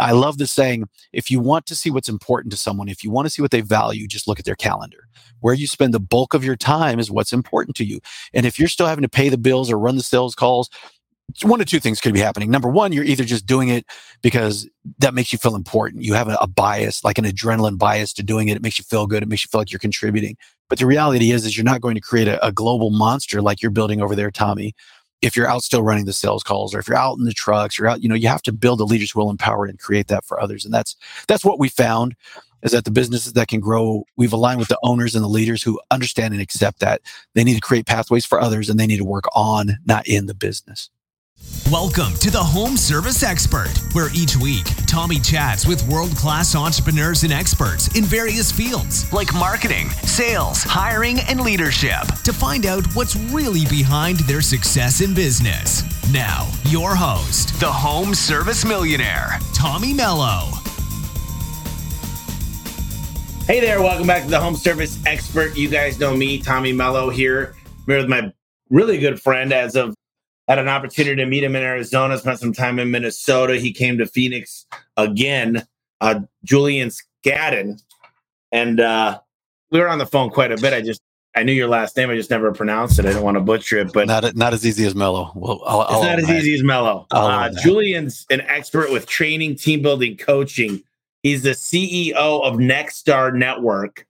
I love the saying if you want to see what's important to someone, if you want to see what they value, just look at their calendar. Where you spend the bulk of your time is what's important to you. And if you're still having to pay the bills or run the sales calls, one of two things could be happening. Number one, you're either just doing it because that makes you feel important. You have a, a, bias, like an adrenaline bias to doing it. It makes you feel good. It makes you feel like you're contributing. But the reality is, is you're not going to create a, a global monster like you're building over there, Tommy. If you're out still running the sales calls, or if you're out in the trucks, you're out, you know, you have to build a leaders who will empower and create that for others. And that's that's what we found is that the businesses that can grow, we've aligned with the owners and the leaders who understand and accept that they need to create pathways for others and they need to work on, not in the business. Welcome to the Home Service Expert, where each week Tommy chats with world class entrepreneurs and experts in various fields like marketing, sales, hiring, and leadership to find out what's really behind their success in business. Now, your host, the Home Service Millionaire, Tommy Mello. Hey there, welcome back to the Home Service Expert. You guys know me, Tommy Mello here. Here with my really good friend as of had an opportunity to meet him in Arizona, spent some time in Minnesota. He came to Phoenix again, uh, Julian Scadden. And uh, we were on the phone quite a bit. I just, I knew your last name. I just never pronounced it. I don't want to butcher it, but not, not as easy as Mello. Well, I'll, it's I'll not as easy as Mello. Uh, Julian's an expert with training, team building, coaching. He's the CEO of Nexstar Network. I'm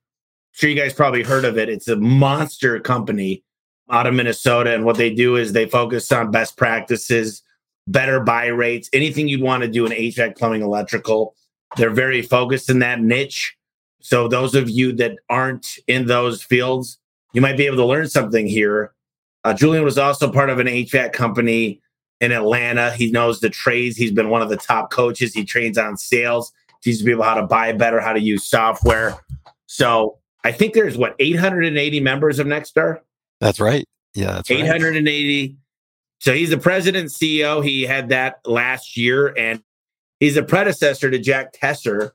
sure you guys probably heard of it. It's a monster company out of Minnesota. And what they do is they focus on best practices, better buy rates, anything you'd want to do in HVAC, plumbing, electrical. They're very focused in that niche. So, those of you that aren't in those fields, you might be able to learn something here. Uh, Julian was also part of an HVAC company in Atlanta. He knows the trades. He's been one of the top coaches. He trains on sales, teaches people how to buy better, how to use software. So, I think there's what 880 members of Nexstar. That's right. Yeah, that's 880. Right. So he's the president CEO. He had that last year, and he's a predecessor to Jack Tester,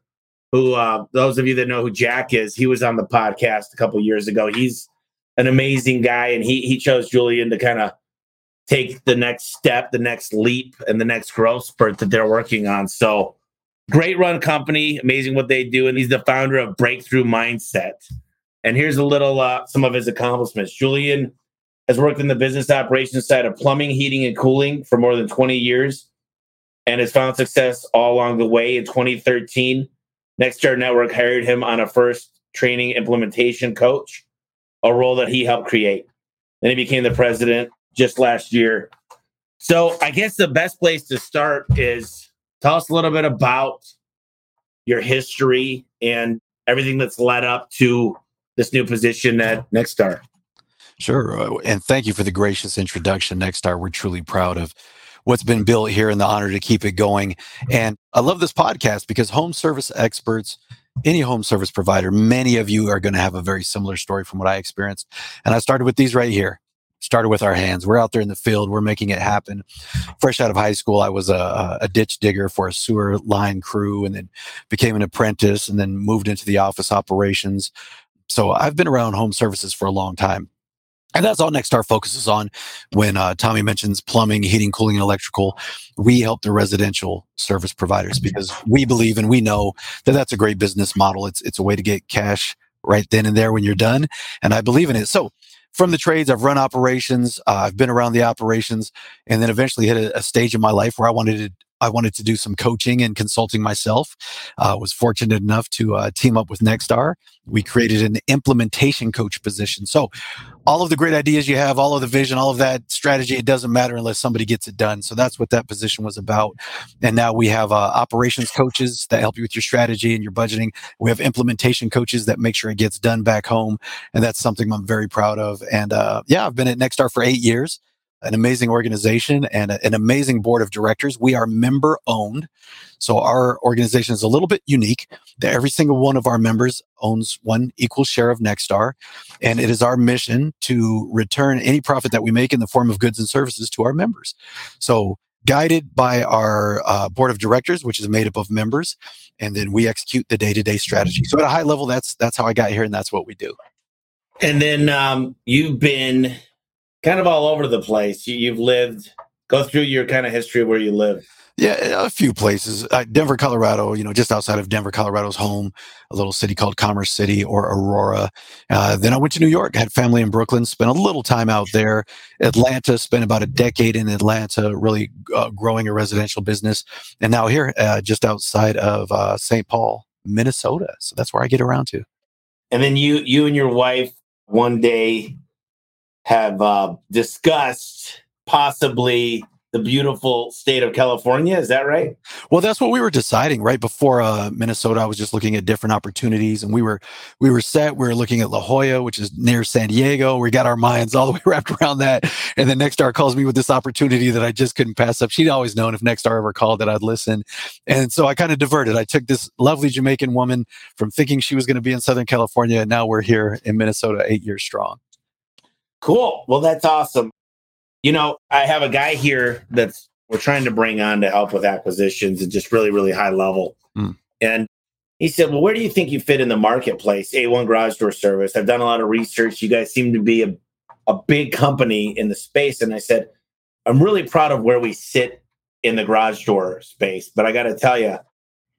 who uh, those of you that know who Jack is, he was on the podcast a couple years ago. He's an amazing guy, and he he chose Julian to kind of take the next step, the next leap, and the next growth spurt that they're working on. So great run company, amazing what they do, and he's the founder of Breakthrough Mindset. And here's a little uh, some of his accomplishments. Julian has worked in the business operations side of plumbing, heating, and cooling for more than 20 years and has found success all along the way. In 2013, Nexstar Network hired him on a first training implementation coach, a role that he helped create. Then he became the president just last year. So I guess the best place to start is tell us a little bit about your history and everything that's led up to this new position at Nexstar. Sure. Uh, and thank you for the gracious introduction, Nexstar. We're truly proud of what's been built here and the honor to keep it going. And I love this podcast because home service experts, any home service provider, many of you are going to have a very similar story from what I experienced. And I started with these right here. Started with our hands. We're out there in the field. We're making it happen. Fresh out of high school, I was a, a ditch digger for a sewer line crew and then became an apprentice and then moved into the office operations so I've been around home services for a long time. And that's all Nexstar focuses on. When uh, Tommy mentions plumbing, heating, cooling, and electrical, we help the residential service providers because we believe and we know that that's a great business model. It's it's a way to get cash right then and there when you're done, and I believe in it. So from the trades, I've run operations. Uh, I've been around the operations, and then eventually hit a, a, stage in my life where I wanted to I wanted to do some coaching and consulting myself. Uh, was fortunate enough to uh, team up with Nexstar. We created an implementation coach position. So, all of the great ideas you have, all of the vision, all of that strategy, it doesn't matter unless somebody gets it done. So that's what that position was about. And now we have uh, operations coaches that help you with your strategy and your budgeting. We have implementation coaches that make sure it gets done back home, and that's something I'm very proud of. And uh, yeah, I've been at Nexstar for eight years an amazing organization and a, an amazing board of directors. We are member owned. So our organization is a little bit unique. Every single one of our members owns one equal share of Nexstar. And it is our mission to return any profit that we make in the form of goods and services to our members. So guided by our uh, board of directors, which is made up of members, and then we execute the day-to-day strategy. So at a high level, that's that's how I got here, and that's what we do. And then um, you've been kind of all over the place. You, have lived, go through your kind of history where you live. Yeah, a few places. Uh, Denver, Colorado, you know, just outside of Denver, Colorado's home, a little city called Commerce City or Aurora. Uh, then I went to New York, had family in Brooklyn, spent a little time out there. Atlanta, spent about a decade in Atlanta, really uh, growing a residential business. And now here, uh, just outside of uh, St. Paul, Minnesota. So that's where I get around to. And then you, you and your wife one day have uh, discussed possibly the beautiful state of California. Is that right? Well, that's what we were deciding right before uh, Minnesota. I was just looking at different opportunities, and we were we were set. We were looking at La Jolla, which is near San Diego. We got our minds all the way wrapped around that. And then Nexstar calls me with this opportunity that I just couldn't pass up. She'd always known if Nexstar ever called that I'd listen, and so I kind of diverted. I took this lovely Jamaican woman from thinking she was going to be in Southern California, and now we're here in Minnesota, eight years strong. Cool. Well, that's awesome. You know, I have a guy here that's we're trying to bring on to help with acquisitions and just really, really high level. Mm. And he said, Well, where do you think you fit in the marketplace? A1 garage door service. I've done a lot of research. You guys seem to be a, a big company in the space. And I said, I'm really proud of where we sit in the garage door space. But I got to tell you,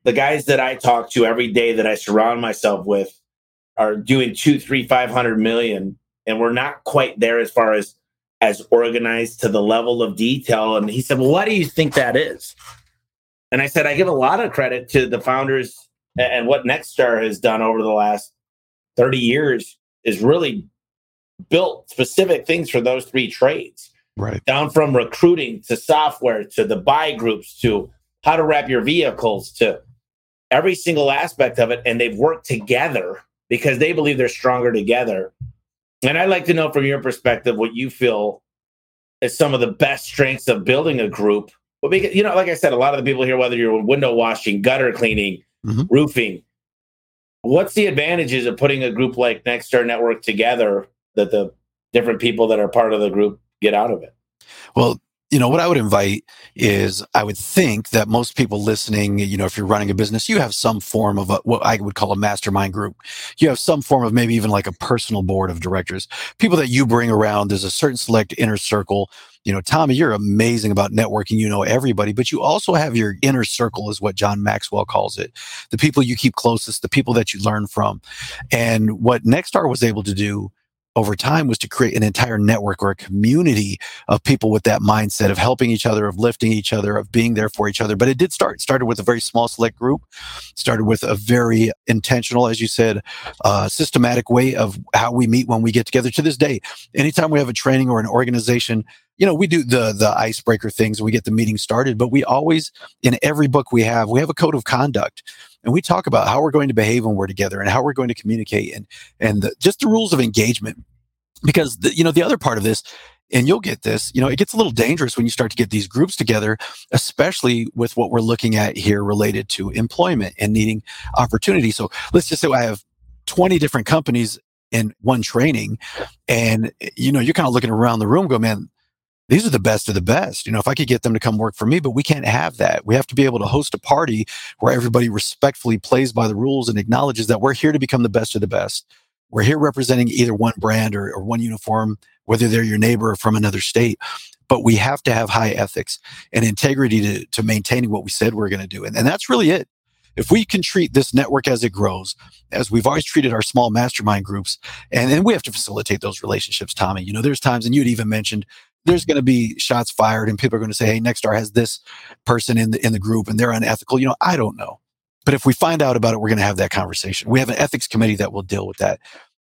the guys that I talk to every day that I surround myself with are doing two, three, five hundred million. And we're not quite there as far as as organized to the level of detail. And he said, Well, why do you think that is? And I said, I give a lot of credit to the founders and what Nexstar has done over the last 30 years is really built specific things for those three trades. Right. Down from recruiting to software to the buy groups to how to wrap your vehicles to every single aspect of it. And they've worked together because they believe they're stronger together and I'd like to know from your perspective what you feel is some of the best strengths of building a group. But because, you know, like I said, a lot of the people here, whether you're window washing, gutter cleaning, mm-hmm. roofing, what's the advantages of putting a group like Nexstar Network together that the different people that are part of the group get out of it? Well, you know what i would invite is i would think that most people listening you know if you're running a business you have some form of a, what i would call a mastermind group. You have some form of maybe even like a personal board of directors. People that you bring around there's a certain select inner circle. You know tommy you're amazing about networking. You know everybody but you also have your inner circle is what john maxwell calls it. The people you keep closest the people that you learn from. And what nexstar was able to do over time was to create an entire network or a community of people with that mindset of helping each other, of lifting each other, of being there for each other. But it did start. It started with a very small select group, started with a very intentional, as you said, uh, systematic way of how we meet when we get together to this day. Anytime we have a training or an organization, you know, we do the the icebreaker things, we get the meeting started, but we always, in every book we have, we have a code of conduct and we talk about how we're going to behave when we're together and how we're going to communicate and and the, just the rules of engagement. Because the, you know the other part of this and you'll get this you know it gets a little dangerous when you start to get these groups together especially with what we're looking at here related to employment and needing opportunity. So let's just say i have 20 different companies in one training and eh, you know you're kind of looking around the room go man these are the best of the best. You know, if I could get them to come work for me, but we can't have that. We have to be able to host a party where everybody respectfully plays by the rules and acknowledges that we're here to become the best of the best. We're here representing either one brand or, or one uniform, whether they're your neighbor or from another state. But we have to have high ethics and integrity to, to maintaining what we said we're going to do. And, and that's really it if we can treat this network as it grows, as we've always treated our small mastermind groups, and then we have to facilitate those relationships, Tommy. You know, there's times, and you'd even mentioned there's going to be shots fired and people are going to say, Hey, Nexstar has this person in the, in the group and they're unethical. You know, I don't know. But if we find out about it, we're going to have that conversation. We have an ethics committee that will deal with that.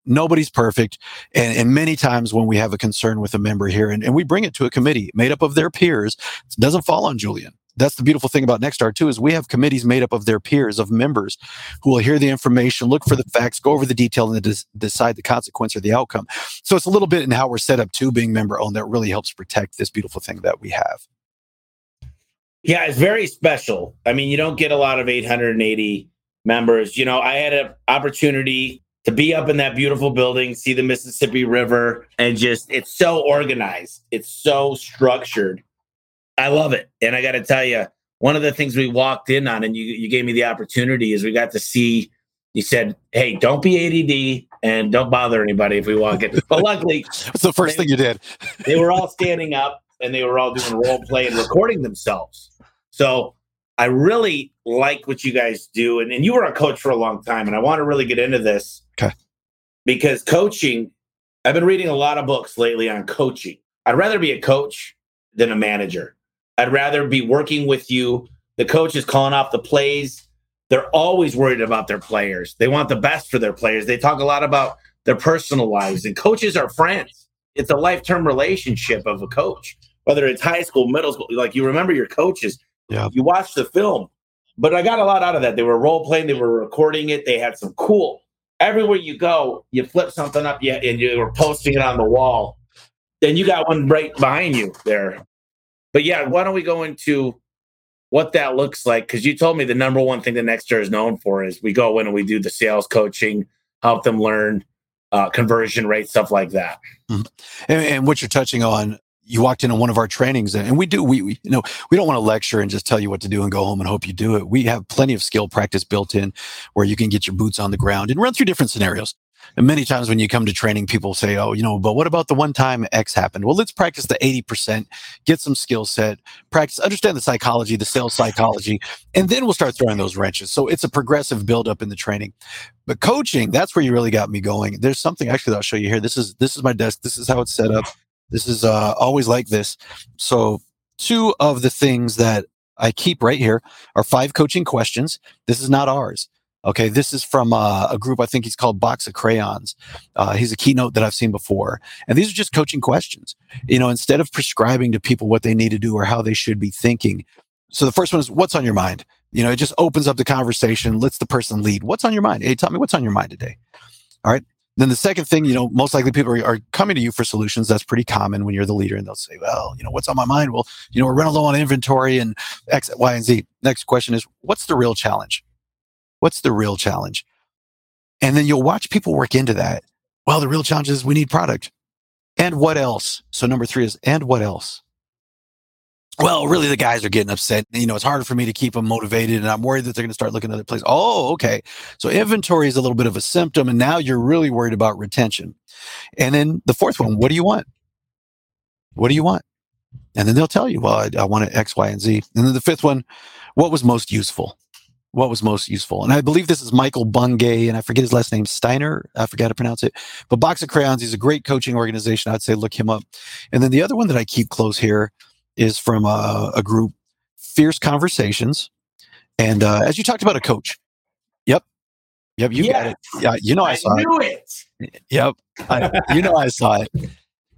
Nobody's perfect. And, and many times when we have a concern with a member here and, and we bring it to a committee made up of their peers, it doesn't fall on Julian that's the beautiful thing about Nexstar too is we have committees made up of their peers of members who will hear the information look for the facts go over the detail and des- decide the consequence or the outcome. So it's a little bit in how we're set up too being member owned that really helps protect this beautiful thing that we have. Yeah it's very special. I mean you don't get a lot of 880 members. You know i had an opportunity to be up in that beautiful building see the mississippi river and just it's so organized. It's so structured I love it. And I got to tell you, one of the things we walked in on, and you, you gave me the opportunity, is we got to see. You said, "Hey, don't be ADD and don't bother anybody if we walk in." But luckily, that's the first they, thing you did. they were all standing up and they were all doing role play and recording themselves. So I really like what you guys do. And, and you were a coach for a long time. And I want to really get into this. Okay. Because coaching, I've been reading a lot of books lately on coaching. I'd rather be a coach than a manager. I'd rather be working with you. The coach is calling off the plays. They're always worried about their players. They want the best for their players. They talk a lot about their personal lives, and coaches are friends. It's a lifetime relationship of a coach, whether it's high school, middle school. Like you remember your coaches. Yeah. You watch the film, but I got a lot out of that. They were role playing. They were recording it. They had some cool. Everywhere you go, you flip something up, yeah, and you were posting it on the wall. Then you got one right behind you there. But yeah, why don't we go into what that looks like? Because you told me the number one thing the Nexstar is known for is we go in and we do the sales coaching, help them learn uh, conversion rate, stuff like that. Mm-hmm. And, and, what you're touching on, you walked into one of our trainings, and we do. We, we you know we don't want to lecture and just tell you what to do and go home and hope you do it. We have plenty of skill practice built in, where you can get your boots on the ground and run through different scenarios. And many times when you come to training, people say, Oh, you know, but what about the one time X happened? Well, let's practice the 80%, get some skill set, practice, understand the psychology, the sales psychology, and then we'll start throwing those wrenches. So it's a progressive buildup in the training. But coaching, that's where you really got me going. There's something actually that I'll show you here. This is this is my desk. This is how it's set up. This is uh, always like this. So two of the things that I keep right here are five coaching questions. This is not ours. Okay, this is from uh, a group I think he's called Box of Crayons. Uh, he's a keynote that I've seen before, and these are just coaching questions. You know, instead of prescribing to people what they need to do or how they should be thinking. So the first one is, "What's on your mind?" You know, it just opens up the conversation, lets the person lead. What's on your mind? Hey, tell me what's on your mind today. All right. Then the second thing, you know, most likely people are, are, coming to you for solutions. That's pretty common when you're the leader, and they'll say, "Well, you know, what's on my mind?" Well, you know, we're running low on inventory and X, Y, and Z. Next question is, "What's the real challenge?" What's the real challenge? And then you'll watch people work into that. Well, the real challenge is we need product. And what else? So number three is, and what else? Well, really, the guys are getting upset. You know, it's harder for me to keep them motivated, and I'm worried that they're going to start looking at other places. Oh, okay. So inventory is a little bit of a symptom, and now you're really worried about retention. And then the fourth one, what do you want? What do you want? And then they'll tell you, well, I, I want X, Y, and Z. And then the fifth one, what was most useful? What was most useful. And I believe this is Michael Bungay, and I forget his last name, Steiner. I forgot to pronounce it. But Box of Crayons, he's a great coaching organization. I'd say look him up. And then the other one that I keep close here is from a, a group, Fierce Conversations. And uh, as you talked about a coach, yep, yep, you yeah. got it. Yeah, you know I, I saw it. it. Yep, I, you know I saw it.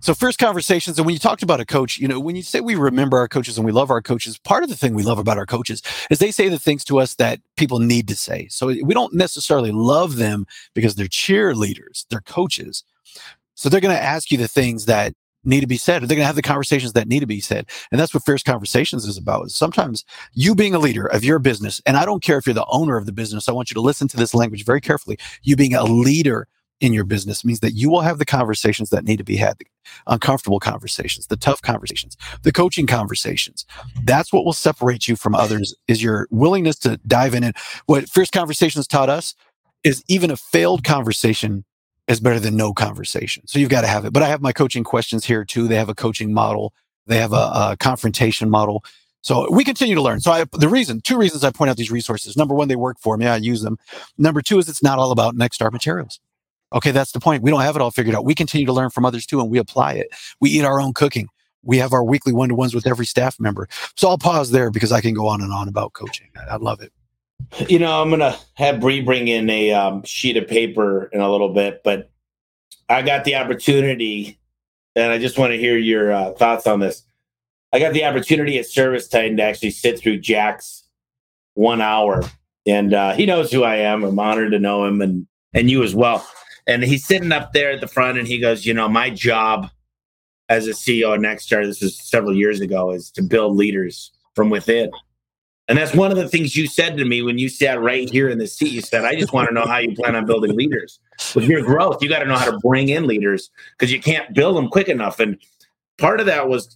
So Fierce Conversations, and when you talked about a coach, you know, when you say we remember our coaches and we love our coaches, part of the thing we love about our coaches is they say the things to us that people need to say. So we don't necessarily love them because they're cheerleaders, they're coaches. So they're going to ask you the things that need to be said. They're going to have the conversations that need to be said. And that's what Fierce Conversations is about. Sometimes you being a leader of your business, and I don't care if you're the owner of the business, I want you to listen to this language very carefully. You being a leader in your business means that you will have the conversations that need to be had, the uncomfortable conversations, the tough conversations, the coaching conversations. That's what will separate you from others is your willingness to dive in. And what Fierce Conversations taught us is even a failed conversation is better than no conversation. So you've got to have it. But I have my coaching questions here too. They have a coaching model. They have a, a confrontation model. So we continue to learn. So I, the reason, two reasons I point out these resources. Number one, they work for me. I use them. Number two is it's not all about Nexstar materials. Okay, that's the point. We don't have it all figured out. We continue to learn from others too, and we apply it. We eat our own cooking. We have our weekly one to ones with every staff member. So I'll pause there because I can go on and on about coaching. I, I love it. You know, I'm going to have Bree bring in a um, sheet of paper in a little bit, but I got the opportunity, and I just want to hear your uh, thoughts on this. I got the opportunity at ServiceTitan to actually sit through Jack's one hour, and uh, he knows who I am. I'm honored to know him, and and you as well. And he's sitting up there at the front and he goes, You know, my job as a CEO of Nexstar, this is several years ago, is to build leaders from within. And that's one of the things you said to me when you sat right here in the seat. You said, I just want to know how you plan on building leaders. With your growth, you got to know how to bring in leaders because you can't build them quick enough. And part of that was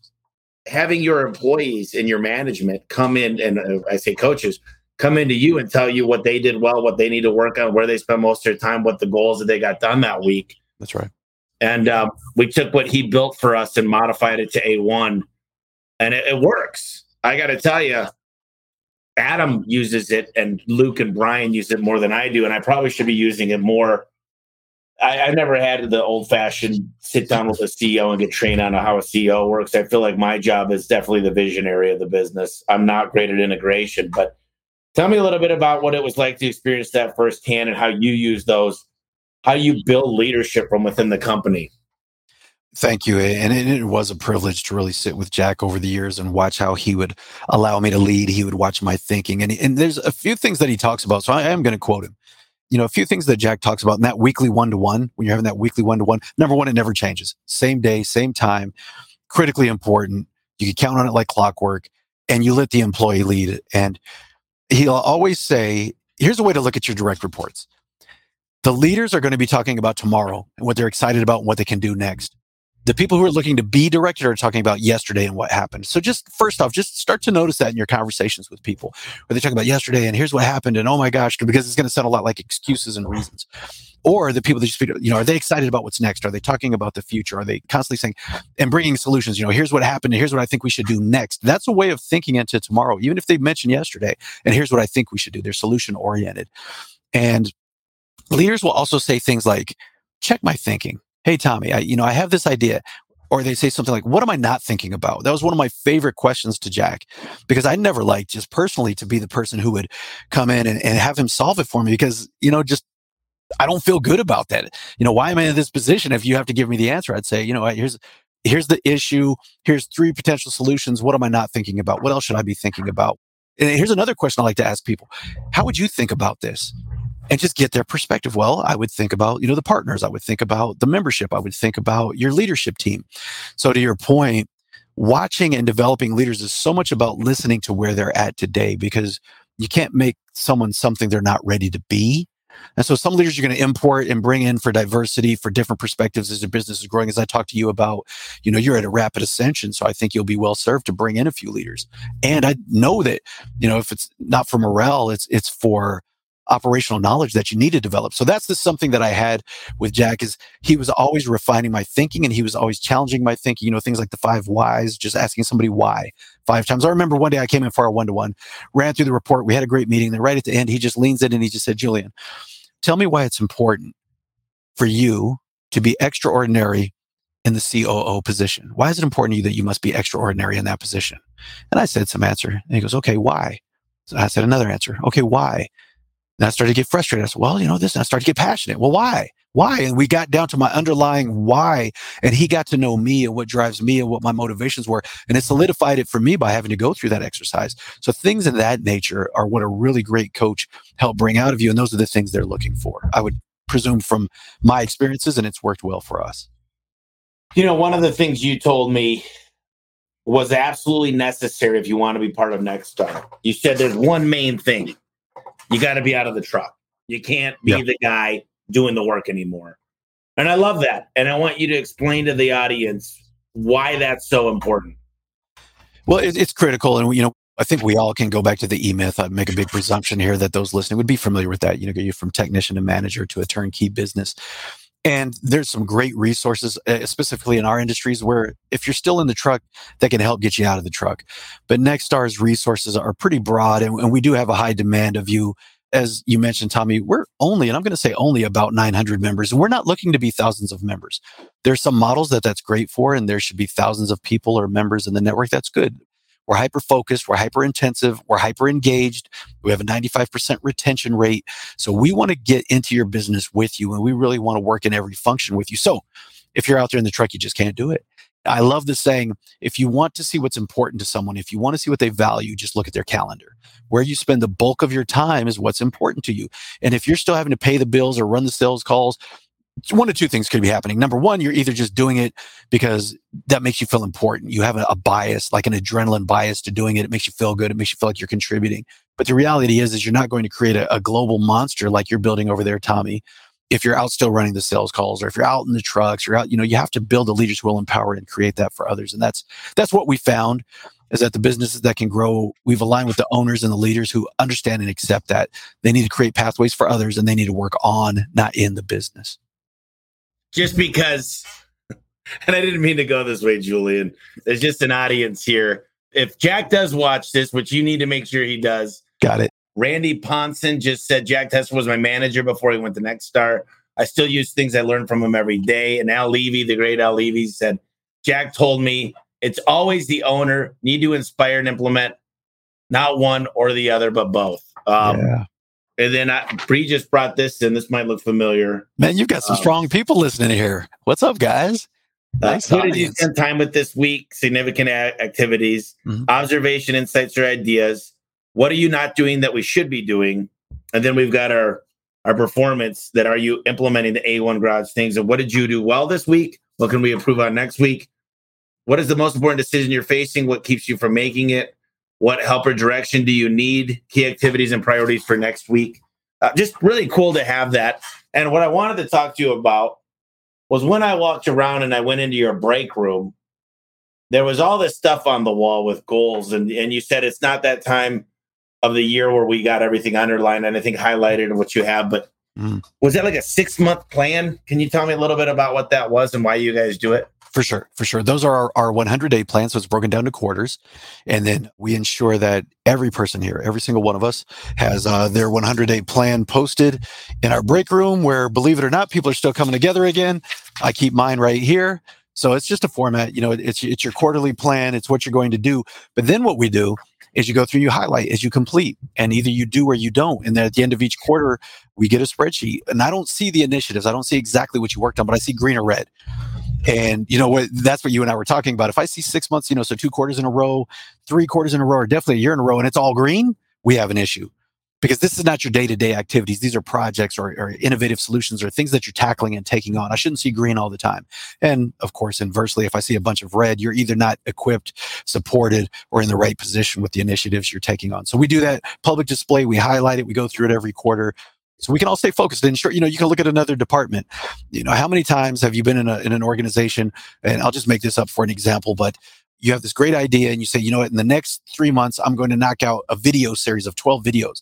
having your employees and your management come in, and uh, I say coaches, come into you and tell you what they did well, what they need to work on, where they spend most of their time, what the goals that they got done that week. That's right. And um, we took what he built for us and modified it to A1, and it, it works. I got to tell you, Adam uses it and Luke and Brian use it more than I do, and I probably should be using it more. I, I never had the old fashioned sit down with a CEO and get trained on how a CEO works. I feel like my job is definitely the visionary of the business. I'm not great at integration, but tell me a little bit about what it was like to experience that firsthand and how you use those, how you build leadership from within the company. Thank you. And it, it, was a privilege to really sit with Jack over the years and watch how he would allow me to lead. He would watch my thinking. And, and there's a few things that he talks about. So I am going to quote him. You know, a few things that Jack talks about in that weekly one to one, when you're having that weekly one to one, number one, it never changes. Same day, same time, critically important. You can count on it like clockwork and you let the employee lead. And he'll always say, here's a way to look at your direct reports. The leaders are going to be talking about tomorrow and what they're excited about and what they can do next the people who are looking to be directed are talking about yesterday and what happened. So just first off, just start to notice that in your conversations with people where they talk about yesterday and here's what happened and oh my gosh, because it's going to sound a lot like excuses and reasons. Or the people that just, you know, are they excited about what's next? Are they talking about the future? Are they constantly saying and bringing solutions? You know, here's what happened and here's what I think we should do next. That's a way of thinking into tomorrow, even if they mentioned yesterday. And here's what I think we should do. They're solution oriented. And leaders will also say things like, check my thinking hey tommy i you know i have this idea or they say something like what am i not thinking about? That was one of my favorite questions to jack because i never liked just personally to be the person who would come in and, and have him solve it for me because you know just i don't feel good about that. You know why am i in this position? If you have to give me the answer i'd say you know here's here's the issue. Here's three potential solutions. What am i not thinking about? What else should i be thinking about? And here's another question i like to ask people. How would you think about this and just get their perspective. Well, I would think about, you know, the partners. I would think about the membership. I would think about your leadership team. So to your point, watching and developing leaders is so much about listening to where they're at today because you can't make someone something they're not ready to be. And so some leaders you're going to import and bring in for diversity, for different perspectives as your business is growing. As I talked to you about, you know, you're at a rapid ascension. So I think you'll be well served to bring in a few leaders. And I know that, you know, if it's not for morale, it's, it's for operational knowledge that you need to develop. So that's the something that I had with Jack is he was always refining my thinking and he was always challenging my thinking, you know, things like the five whys, just asking somebody why five times. I remember one day I came in for a one to one, ran through the report. We had a great meeting. Then right at the end, he just leans in and he just said, Julian, tell me why it's important for you to be extraordinary in the COO position. Why is it important to you that you must be extraordinary in that position? And I said some answer. And he goes, okay, why? So I said another answer. Okay, why? And I started to get frustrated. I said, well, you know, this, and I started to get passionate. Well, why? Why? And we got down to my underlying why. And he got to know me and what drives me and what my motivations were. And it solidified it for me by having to go through that exercise. So things of that nature are what a really great coach helped bring out of you. And those are the things they're looking for. I would presume from my experiences, and it's worked well for us. You know, one of the things you told me was absolutely necessary if you want to be part of Nexstar. You said there's one main thing you got to be out of the truck. You can't be the guy doing the work anymore. And I love that. And I want you to explain to the audience why that's so important. Well, it, it's critical. And, you know, I think we all can go back to the E myth. I'd make a big presumption here that those listening would be familiar with that. You know, you from technician to manager to a turnkey business. And there's some great resources, uh, specifically in our industries, where if you're still in the truck, that can help get you out of the truck. But Nexstar's resources are pretty broad, and, and we do have a high demand of you. As you mentioned, Tommy, we're only, and I'm going to say only about 900 members, and we're not looking to be thousands of members. There's some models that that's great for, and there should be thousands of people or members in the network. That's good. We're hyper focused, we're hyper intensive, we're hyper engaged. We have a 95% retention rate. So we want to get into your business with you and we really want to work in every function with you. So if you're out there in the truck, you just can't do it. I love the saying if you want to see what's important to someone, if you want to see what they value, just look at their calendar. Where you spend the bulk of your time is what's important to you. And if you're still having to pay the bills or run the sales calls, one of two things could be happening. Number one, you're either just doing it because that makes you feel important. You have a, a, bias, like an adrenaline bias to doing it. It makes you feel good. It makes you feel like you're contributing. But the reality is, is you're not going to create a, a global monster like you're building over there, Tommy. If you're out still running the sales calls, or if you're out in the trucks, you're out. You know, you have to build the leaders who will empower and create that for others. And that's that's what we found is that the businesses that can grow, we've aligned with the owners and the leaders who understand and accept that they need to create pathways for others, and they need to work on, not in the business just because, and I didn't mean to go this way, Julian. There's just an audience here. If Jack does watch this, which you need to make sure he does, Got it. Randy Ponson just said Jack Tester was my manager before he went to Nexstar. I still use things I learned from him every day. And Al Levy, the great Al Levy, said, Jack told me it's always the owner need to inspire and implement, not one or the other, but both. Um, yeah. And then I, Bree just brought this in. This might look familiar. Man, you've got some um, strong people listening here. What's up, guys? Uh, nice uh, who did you spend time with this week? Significant a- activities, mm-hmm. observation, insights, or ideas. What are you not doing that we should be doing? And then we've got our our performance that are you implementing the A1 garage things and what did you do well this week? What can we improve on next week? What is the most important decision you're facing? What keeps you from making it? What help or direction do you need? Key activities and priorities for next week. Uh, just really cool to have that. And what I wanted to talk to you about was when I walked around and I went into your break room, there was all this stuff on the wall with goals. And, and you said it's not that time of the year where we got everything underlined and I think highlighted and what you have. But mm. was that like a six month plan? Can you tell me a little bit about what that was and why you guys do it? For sure, for sure. Those are our, our 100 day plan. So it's broken down to quarters. And then we ensure that every person here, every single one of us, has uh, their 100 day plan posted in our break room where, believe it or not, people are still coming together again. I keep mine right here. So it's just a format, you know, it's it's your quarterly plan, it's what you're going to do. But then what we do is you go through, you highlight as you complete, and either you do or you don't. And then at the end of each quarter, we get a spreadsheet. And I don't see the initiatives. I don't see exactly what you worked on, but I see green or red. And you know what? That's what you and I were talking about. If I see six months, you know, so two quarters in a row, three quarters in a row, or definitely a year in a row, and it's all green, we have an issue. Because this is not your day-to-day activities. These are projects or, or, innovative solutions or things that you're tackling and taking on. I shouldn't see green all the time. And of course inversely if i see a bunch of red you're either not equipped supported or in the right position with the initiatives you're taking on. So we do that. Public display we highlight it we go through it every quarter so we can all stay focused and sure you know you can look at another department you know how many times have you been in, a, in an organization and i'll just make this up for an example but you have this great idea and you say, you know what, in the next three months, I'm going to knock out a video series of 12 videos.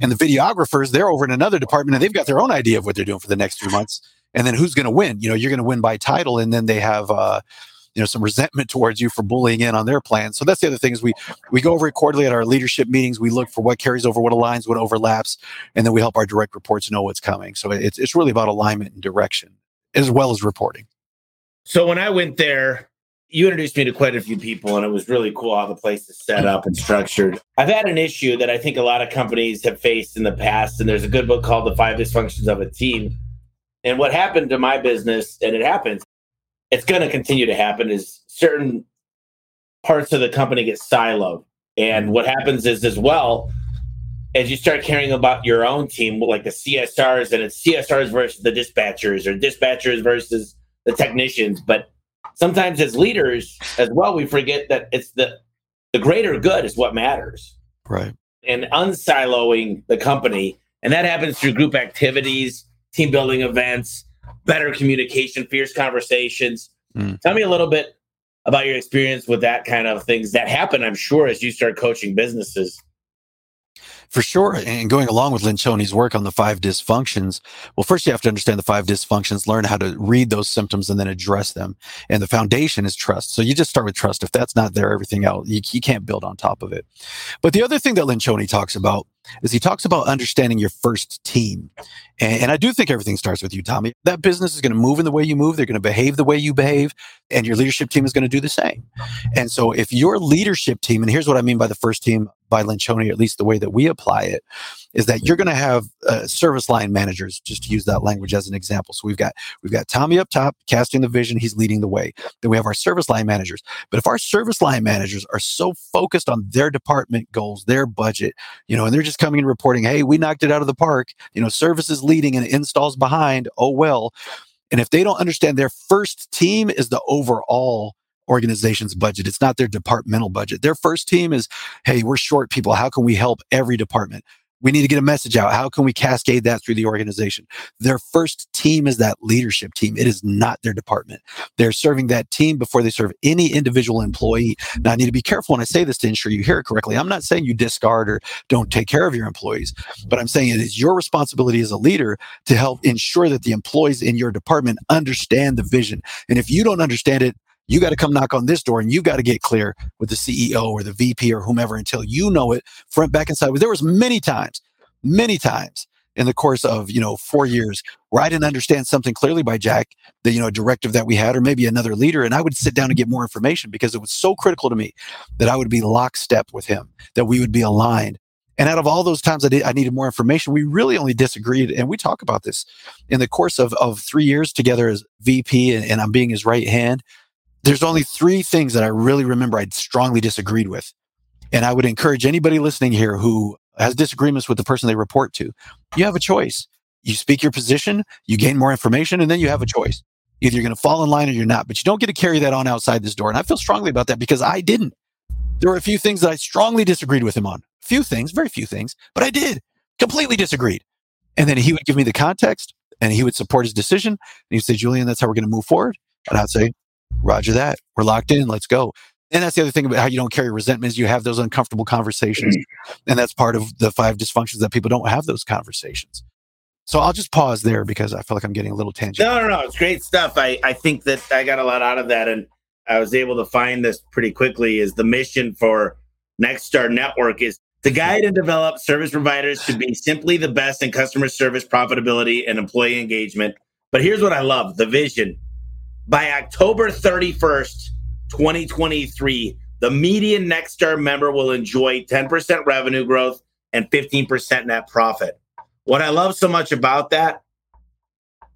And the videographers, they're over in another department and they've got their own idea of what they're doing for the next three months. And then who's going to win? You know, you're going to win by title. And then they have, uh, you know, some resentment towards you for bullying in on their plans. So that's the other thing is we we go over it quarterly at our leadership meetings. We look for what carries over, what aligns, what overlaps, and then we help our direct reports know what's coming. So it's it's really about alignment and direction as well as reporting. So when I went there, you introduced me to quite a few people, and it was really cool how the place is set up and structured. I've had an issue that I think a lot of companies have faced in the past, and there's a good book called The Five Dysfunctions of a Team. And what happened to my business, and it happens, it's going to continue to happen, is certain parts of the company get siloed. And mm-hmm. what happens is, as well, as you start caring about your own team, like the CSRs, and it's CSRs versus the dispatchers, or dispatchers versus the technicians, but sometimes as leaders as well, we forget that it's the the greater good is what matters. Right. And unsiloing the company. And that happens through group activities, team building events, better communication, fierce conversations. Mm. Tell me a little bit about your experience with that kind of things that happen, I'm sure, as you start coaching businesses. For sure. And going along with Lencioni's work on the five dysfunctions, well, first you have to understand the five dysfunctions, learn how to read those symptoms and then address them. And the foundation is trust. So you just start with trust. If that's not there, everything else, you, you can't build on top of it. But the other thing that Lencioni talks about is he talks about understanding your first team. And, and, I do think everything starts with you, Tommy. That business is going to move in the way you move. They're going to behave the way you behave. And your leadership team is going to do the same. And so if your leadership team, and here's what I mean by the first team by Lencioni, at least the way that we apply it, is that you're going to have uh, service line managers, just to use that language as an example. So we've got we've got Tommy up top casting the vision, he's leading the way. Then we have our service line managers. But if our service line managers are so focused on their department goals, their budget, you know, and they're just coming and reporting, hey, we knocked it out of the park, you know, services leading and installs behind, oh well. And if they don't understand their first team is the overall organization's budget. It's not their departmental budget. Their first team is, hey, we're short people. How can we help every department? We need to get a message out. How can we cascade that through the organization? Their first team is that leadership team. It is not their department. They're serving that team before they serve any individual employee. Now, I need to be careful when I say this to ensure you hear it correctly. I'm not saying you discard or don't take care of your employees, but I'm saying it is your responsibility as a leader to help ensure that the employees in your department understand the vision. And if you don't understand it, You got to come knock on this door and you got to get clear with the CEO or the VP or whomever until you know it front, back, and sideways. There was many times, many times in the course of, you know, four years where I didn't understand something clearly by Jack, the, you know, directive that we had, or maybe another leader. And I would sit down and get more information because it was so critical to me that I would be lockstep with him, that we would be aligned. And out of all those times I, did, I needed more information, we really only disagreed. And we talk about this in the course of, of three years together as VP and, and I'm being his right hand there's only three things that I really remember I strongly disagreed with. And I would encourage anybody listening here who has disagreements with the person they report to, you have a choice. You speak your position, you gain more information, and then you have a choice. Either you're going to fall in line or you're not, but you don't get to carry that on outside this door. And I feel strongly about that because I didn't. There were a few things that I strongly disagreed with him on. Few things, very few things, but I did completely disagreed. And then he would give me the context and he would support his decision. And he'd say, Julian, that's how we're going to move forward. And I'd say, Roger that. We're locked in. Let's go. And that's the other thing about how you don't carry resentment is you have those uncomfortable conversations. Mm-hmm. and that's part of the five dysfunctions that people don't have those conversations. So I'll just pause there because I feel like I'm getting a little tangent. No, no, no. It's great stuff. I, I think that I got a lot out of that. And I was able to find this pretty quickly is the mission for Nexstar Network is to guide and develop service providers to be simply the best in customer service profitability and employee engagement. But here's what I love the vision by October 31st, 2023, the median Nexstar member will enjoy 10% revenue growth and 15% net profit. What I love so much about that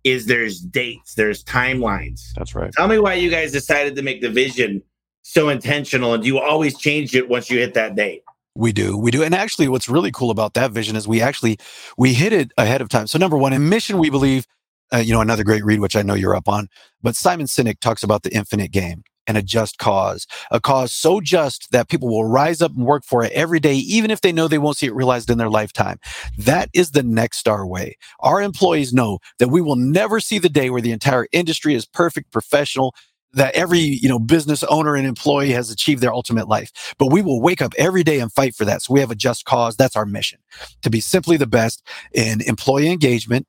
is there's dates, there's timelines. That's right. Tell me why you guys decided to make the vision so intentional and do you always change it once you hit that date? We do. We do. And actually what's really cool about that vision is we actually we hit it ahead of time. So number 1, in mission we believe uh, you know, another great read, which I know you're up on. But Simon Sinek talks about the infinite game and a just cause, a cause so just that people will rise up and work for it every day, even if they know they won't see it realized in their lifetime. That is the Nexstar way. Our employees know that we will never see the day where the entire industry is perfect, professional, that every you know business owner and employee has achieved their ultimate life but we will wake up every day and fight for that so we have a just cause that's our mission to be simply the best in employee engagement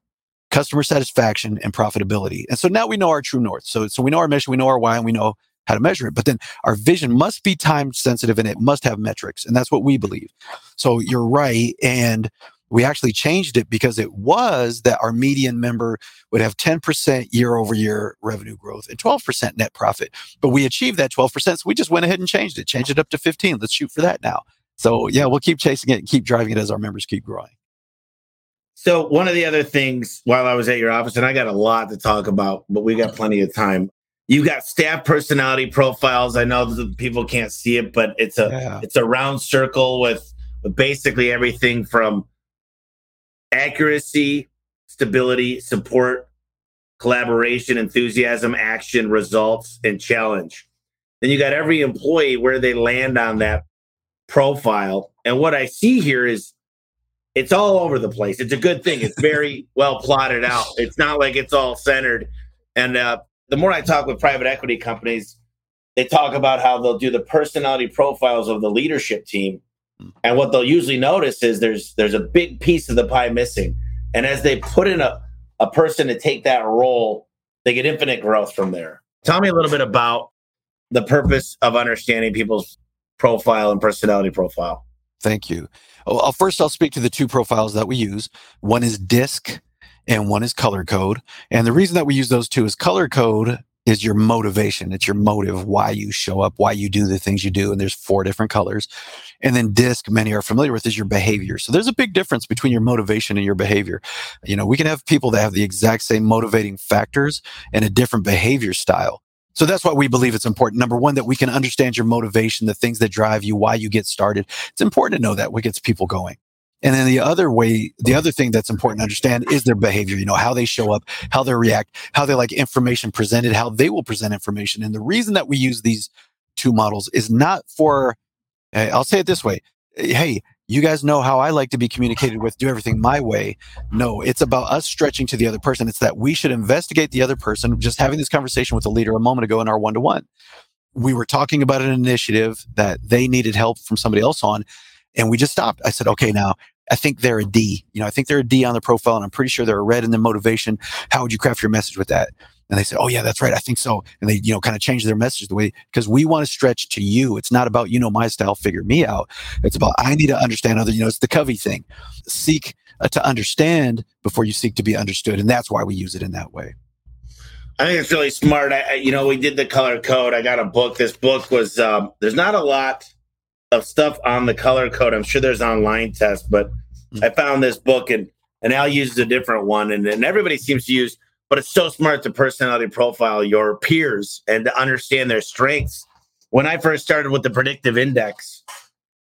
customer satisfaction and profitability. And so now we know our true north. So, so we know our mission, we know our why, and we know how to measure it. But then our vision must be time sensitive and it must have metrics. And that's what we believe. So you're right. And we actually changed it because it was that our median member would have 10% year over year revenue growth and 12% net profit. But we achieved that 12%. So we just went ahead and changed it, changed it up to 15. Let's shoot for that now. So yeah, we'll keep chasing it and keep driving it as our members keep growing. So one of the other things while I was at your office, and I got a lot to talk about, but we got plenty of time. You got staff personality profiles. I know that people can't see it, but it's a yeah. it's a round circle with, with basically everything from accuracy, stability, support, collaboration, enthusiasm, action, results, and challenge. Then you got every employee where they land on that profile. And what I see here is it's all over the place. It's a good thing. It's very well plotted out. It's not like it's all centered. And uh, the more I talk with private equity companies, they talk about how they'll do the personality profiles of the leadership team. And what they'll usually notice is there's there's a big piece of the pie missing. And as they put in a, a person to take that role, they get infinite growth from there. Tell me a little bit about the purpose of understanding people's profile and personality profile. Thank you. Well, first, I'll speak to the two profiles that we use. One is DISC and one is color code. And the reason that we use those two is color code is your motivation. It's your motive, why you show up, why you do the things you do. And there's four different colors. And then DISC, many are familiar with, is your behavior. So there's a big difference between your motivation and your behavior. You know, we can have people that have the exact same motivating factors and a different behavior style. So that's why we believe it's important. Number one, that we can understand your motivation, the things that drive you, why you get started. It's important to know that what gets people going. And then the other way, the other thing that's important to understand is their behavior, you know, how they show up, how they react, how they like information presented, how they will present information. And the reason that we use these two models is not for, I'll say it this way. Hey, you guys know how I like to be communicated with, do everything my way. No, it's about us stretching to the other person. It's that we should investigate the other person. Just having this conversation with the leader a moment ago in our one to one, we were talking about an initiative that they needed help from somebody else on. And we just stopped. I said, okay, now I think they're a D. You know, I think they're a D on the profile, and I'm pretty sure they're a red in the motivation. How would you craft your message with that? And they say, "Oh yeah, that's right, I think so," and they you know kind of change their message the way because we want to stretch to you. It's not about you know my style, figure me out. It's about I need to understand other. You know, it's the Covey thing. Seek uh, to understand before you seek to be understood, and that's why we use it in that way. I think it's really smart. I, you know, we did the color code. I got a book. This book was um, there's not a lot of stuff on the color code. I'm sure there's online tests, but mm-hmm. I found this book and and Al uses a different one, and, and everybody seems to use but it's so smart to personality profile your peers and to understand their strengths. When I first started with the predictive index,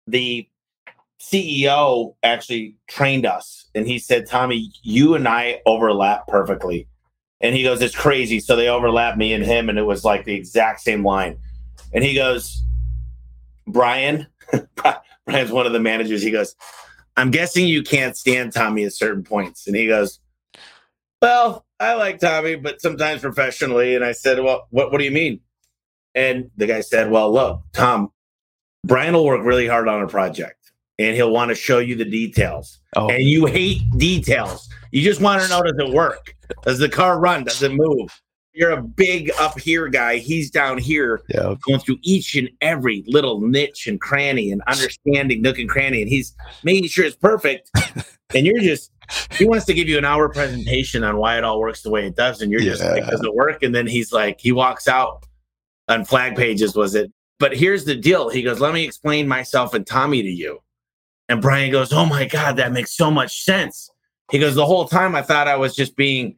the CEO actually trained us and he said, Tommy, you and I overlap perfectly. And he goes, It's crazy. So they overlap me and him, and it was like the exact same line. And he goes, Brian, Brian's one of the managers. He goes, I'm guessing you can't stand Tommy at certain points. And he goes, Well, I like Tommy, but sometimes professionally. And I said, Well, what, what do you mean? And the guy said, Well, look, Tom, Brian will work really hard on a project and he'll want to show you the details. Oh. And you hate details. You just want to know does it work? Does the car run? Does it move? You're a big up here guy. He's down here yeah. going through each and every little niche and cranny and understanding nook and cranny. And he's making sure it's perfect. and you're just he wants to give you an hour presentation on why it all works the way it does, and you're just yeah. like, does it work? And then he's like, he walks out on flag pages, was it? But here's the deal. He goes, Let me explain myself and Tommy to you. And Brian goes, Oh my God, that makes so much sense. He goes, The whole time I thought I was just being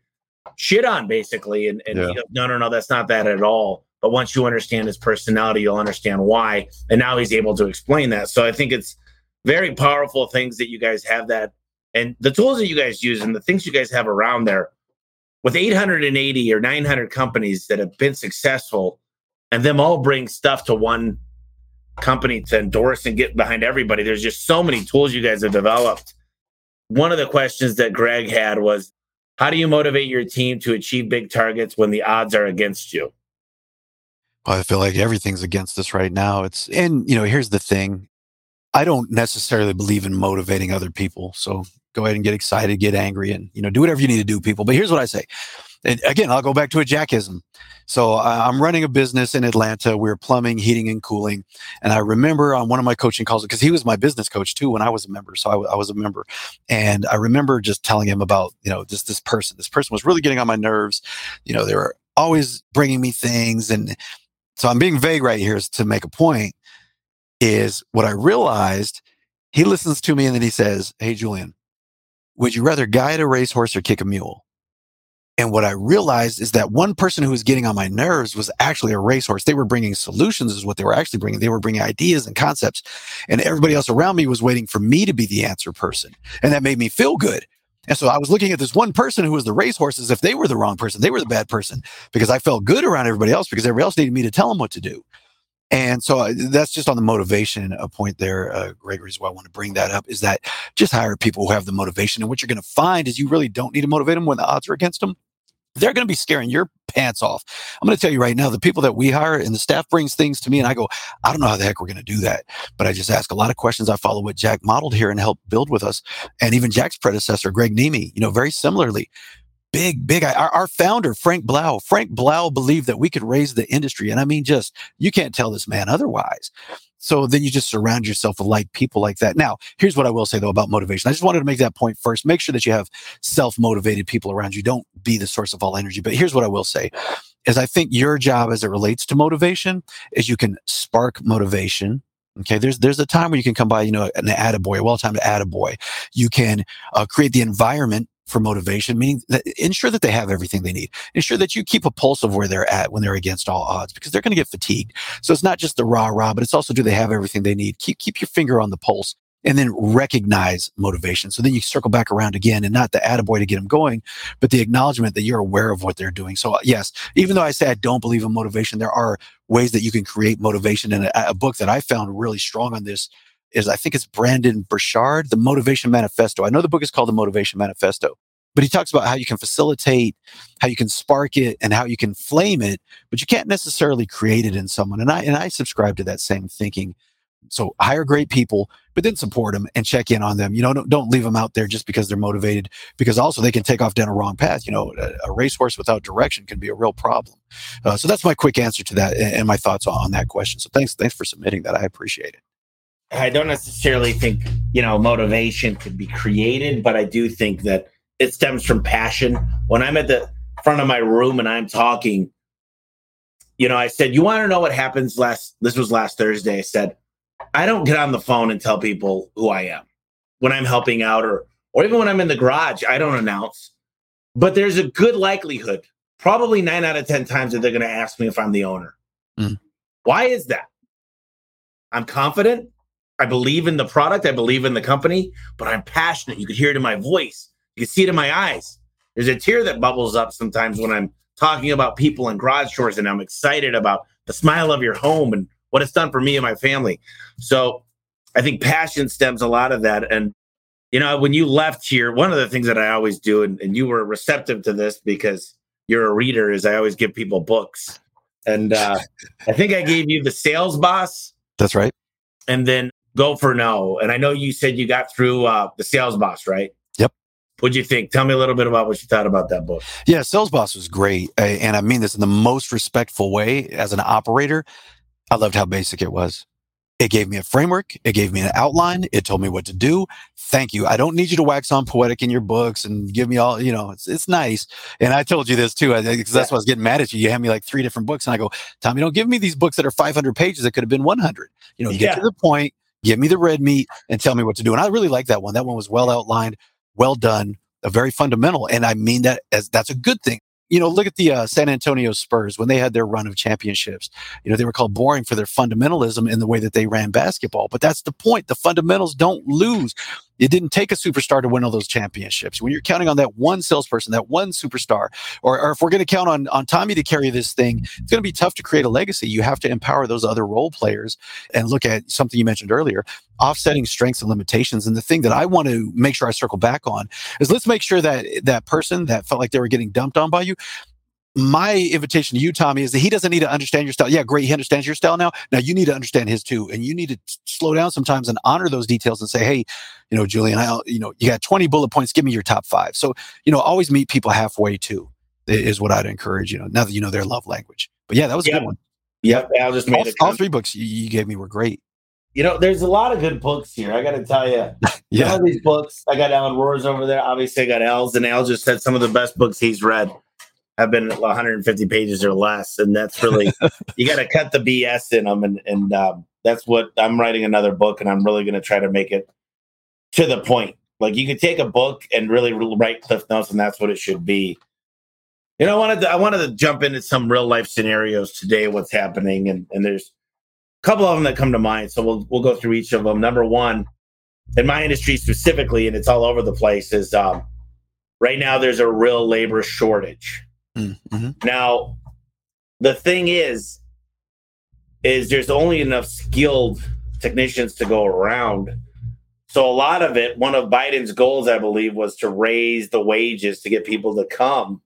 shit on, basically. And, and yeah. he goes, No, no, no, that's not that at all. But once you understand his personality, you'll understand why. And now he's able to explain that. So I think it's very powerful things that you guys have that and the tools that you guys use and the things you guys have around there with 880 or 900 companies that have been successful and them all bring stuff to one company to endorse and get behind everybody there's just so many tools you guys have developed. One of the questions that greg had was how do you motivate your team to achieve big targets when the odds are against you? Well, i feel like everything's against us right now. It's and you know here's the thing. I don't necessarily believe in motivating other people. So go ahead and get excited, get angry, and you know, do whatever you need to do, people. But here's what I say. And again, I'll go back to a jackism. So uh, I'm running a business in Atlanta. We're plumbing, heating, and cooling. And I remember on one of my coaching calls, because he was my business coach too when I was a member. So I, I, was a member. And I remember just telling him about, you know, just this person. This person was really getting on my nerves. You know, they were always bringing me things. And so I'm being vague right here to make a point is what I realized. He listens to me and then he says, Hey, Julian, would you rather guide a racehorse or kick a mule? And what I realized is that one person who was getting on my nerves was actually a racehorse. They were bringing solutions, is what they were actually bringing. They were bringing ideas and concepts. And everybody else around me was waiting for me to be the answer person. And that made me feel good. And so I was looking at this one person who was the racehorse as if they were the wrong person. They were the bad person because I felt good around everybody else because everybody else needed me to tell them what to do. And so uh, that's just on the motivation a point there, uh, Gregory, is why I want to bring that up is that just hire people who have the motivation. And what you're going to find is you really don't need to motivate them when the odds are against them. They're going to be scaring your pants off. I'm going to tell you right now, the people that we hire and the staff brings things to me and I go, I don't know how the heck we're going to do that. But I just ask a lot of questions. I follow what Jack modeled here and helped build with us. And even Jack's predecessor, Greg Niemi, you know, very similarly, big, big. Our, our founder, Frank Blau, Frank Blau believed that we could raise the industry. And I mean, just, you can't tell this man otherwise. So then you just surround yourself with like people like that. Now, here's what I will say though about motivation. I just wanted to make that point first. Make sure that you have self-motivated people around you. Don't be the source of all energy. But here's what I will say is I think your job as it relates to motivation is you can spark motivation Okay, there's there's a time where you can come by, you know, an attaboy, a well-timed attaboy. You can uh, create the environment for motivation, meaning that ensure that they have everything they need. Ensure that you keep a pulse of where they're at when they're against all odds, because they're going to get fatigued. So it's not just the rah rah, but it's also do they have everything they need? Keep keep your finger on the pulse and then recognize motivation. So then you circle back around again and not the attaboy to get them going, but the acknowledgement that you're aware of what they're doing. So uh, yes, even though I say I don't believe in motivation, there are ways that you can create motivation. And a, a book that I found really strong on this is I think it's Brendon Burchard, The Motivation Manifesto. I know the book is called The Motivation Manifesto, but he talks about how you can facilitate, how you can spark it, and how you can flame it, but you can't necessarily create it in someone. And I and I subscribe to that same thinking. So hire great people, but then support them and check in on them. You know, don't, don't leave them out there just because they're motivated, because also they can take off down a wrong path. You know, a, a racehorse without direction can be a real problem. Uh, so that's my quick answer to that and, and my thoughts on, on that question. So thanks, thanks for submitting that. I appreciate it. I don't necessarily think, you know, motivation could be created, but I do think that it stems from passion. When I'm at the front of my room and I'm talking, you know, I said, You want to know what happens last? This was last Thursday. I said, I don't get on the phone and tell people who I am when I'm helping out or or even when I'm in the garage, I don't announce. But there's a good likelihood, probably nine out of 10 times, that they're going to ask me if I'm the owner. Mm. Why is that? I'm confident. I believe in the product. I believe in the company, but I'm passionate. You could hear it in my voice. You can see it in my eyes. There's a tear that bubbles up sometimes when I'm talking about people and garage doors and I'm excited about the smile of your home and what it's done for me and my family. So I think passion stems a lot of that. And, you know, when you left here, one of the things that I always do, and, and you were receptive to this because you're a reader, is I always give people books. And uh, I think I gave you the sales boss. That's right. And then go for no. And I know you said you got through uh, the sales boss, right? Yep. What'd you think? Tell me a little bit about what you thought about that book. Yeah, Sales Boss was great. And I mean this in the most respectful way as an operator. I loved how basic it was. It gave me a framework. It gave me an outline. It told me what to do. Thank you. I don't need you to wax on poetic in your books and give me all, you know, it's, it's nice. And I told you this too, because that's why I was getting mad at you. You had me like three different books and I go, Tommy, don't give me these books that are 500 pages. That could have been 100. You know, get yeah. to the point, give me the red meat and tell me what to do. And I really like that one. That one was well outlined, well done a very fundamental. And I mean that as that's a good thing. You know, look at the uh, San Antonio Spurs when they had their run of championships. You know, they were called boring for their fundamentalism in the way that they ran basketball. But that's the point. The fundamentals don't lose. It didn't take a superstar to win all those championships. When you're counting on that one salesperson, that one superstar, or, or if we're going to count on, on Tommy to carry this thing, it's going to be tough to create a legacy. You have to empower those other role players and look at something you mentioned earlier, offsetting strengths and limitations. And the thing that I want to make sure I circle back on is let's make sure that that person that felt like they were getting dumped on by you, my invitation to you, Tommy, is that he doesn't need to understand your style. Yeah, great. He understands your style now. Now you need to understand his too. And you need to slow down sometimes and honor those details and say, hey, you know, Julian, I, you know, you got 20 bullet points. Give me your top five. So, you know, always meet people halfway too, is what I'd encourage, you know, now that you know their love language. But yeah, that was yep. a good one. Yep. Al just made all, all three books you, you gave me were great. You know, there's a lot of good books here. I got to tell you, yeah, all these books. I got Alan Roars over there. Obviously, I got Al's, and Al just said some of the best books he's read have been 150 pages or less, and that's really you got to cut the BS in them, and and um, that's what I'm writing another book, and I'm really going to try to make it to the point. Like you could take a book and really write cliff notes, and that's what it should be. You know, I wanted to, I wanted to jump into some real life scenarios today. What's happening, and and there's a couple of them that come to mind. So we'll we'll go through each of them. Number one, in my industry specifically, and it's all over the place, is um, right now there's a real labor shortage. Mm-hmm. Now, the thing is, is there's only enough skilled technicians to go around. So a lot of it, one of Biden's goals, I believe, was to raise the wages to get people to come.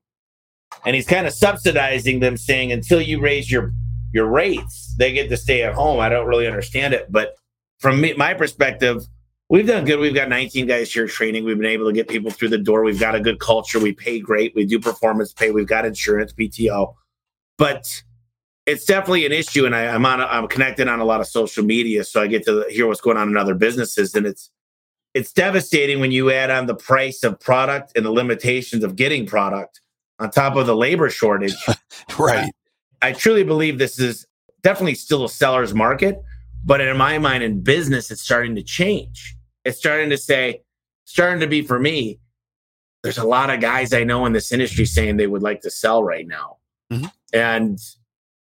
And he's kind of subsidizing them, saying until you raise your your rates, they get to stay at home. I don't really understand it, but from me, my perspective, We've done good. We've got 19 guys here training. We've been able to get people through the door. We've got a good culture. We pay great. We do performance pay. We've got insurance, PTO. But it's definitely an issue. And I, am on. A, I'm connected on a lot of social media, so I get to hear what's going on in other businesses. And it's it's devastating when you add on the price of product and the limitations of getting product on top of the labor shortage. right. I, I truly believe this is definitely still a seller's market but in my mind, in business, it's starting to change. It's starting to say, starting to be for me. There's a lot of guys I know in this industry saying they would like to sell right now. Mm-hmm. And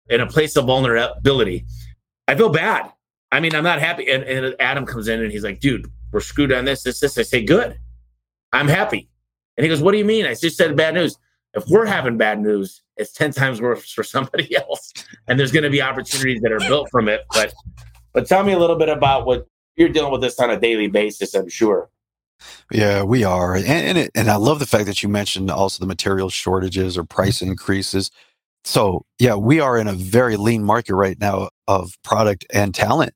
in a place of vulnerability, I feel bad. I mean, I'm not happy. And, and Adam comes in and he's like, dude, we're screwed on this, this, this. I say, good. I'm happy. And he goes, what do you mean? I just said bad news. If we're having bad news, it's 10 times worse for somebody else. And there's going to be opportunities that are built from it. But but tell me a little bit about what you're dealing with this on a daily basis, I'm sure. Yeah, we are. And and, it, and I love the fact that you mentioned also the material shortages or price mm-hmm. increases. So, yeah, we are in a very lean market right now of product and talent.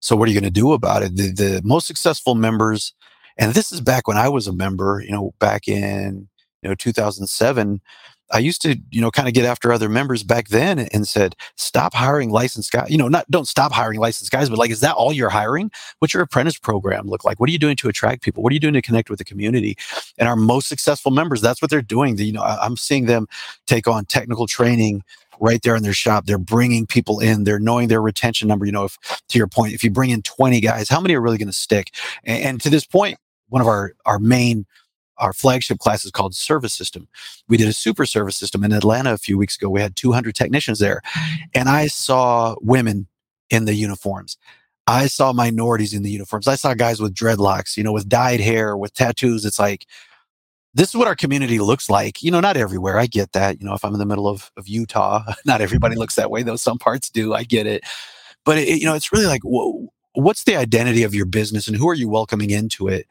So what are you going to do about it? The, the most successful members, and this is back when I was a member, you know, back in you know 2007 I used to, you know, kind of get after other members back then and said, stop hiring licensed guys. You know, not don't stop hiring licensed guys, but like, is that all you're hiring? What's your apprentice program look like? What are you doing to attract people? What are you doing to connect with the community? And our most successful members, that's what they're doing. You know, I'm seeing them take on technical training right there in their shop. They're bringing people in. They're knowing their retention number. You know, if to your point, if you bring in 20 guys, how many are really going to stick? And, and to this point, one of our our main our flagship class is called service system. We did a super service system in Atlanta a few weeks ago. We had 200 technicians there and I saw women in the uniforms. I saw minorities in the uniforms. I saw guys with dreadlocks, you know, with dyed hair, with tattoos. It's like, this is what our community looks like. You know, not everywhere. I get that. You know, if I'm in the middle of, of Utah, not everybody looks that way, though some parts do. I get it. But, it, you know, it's really like, whoa, what's the identity of your business and who are you welcoming into it?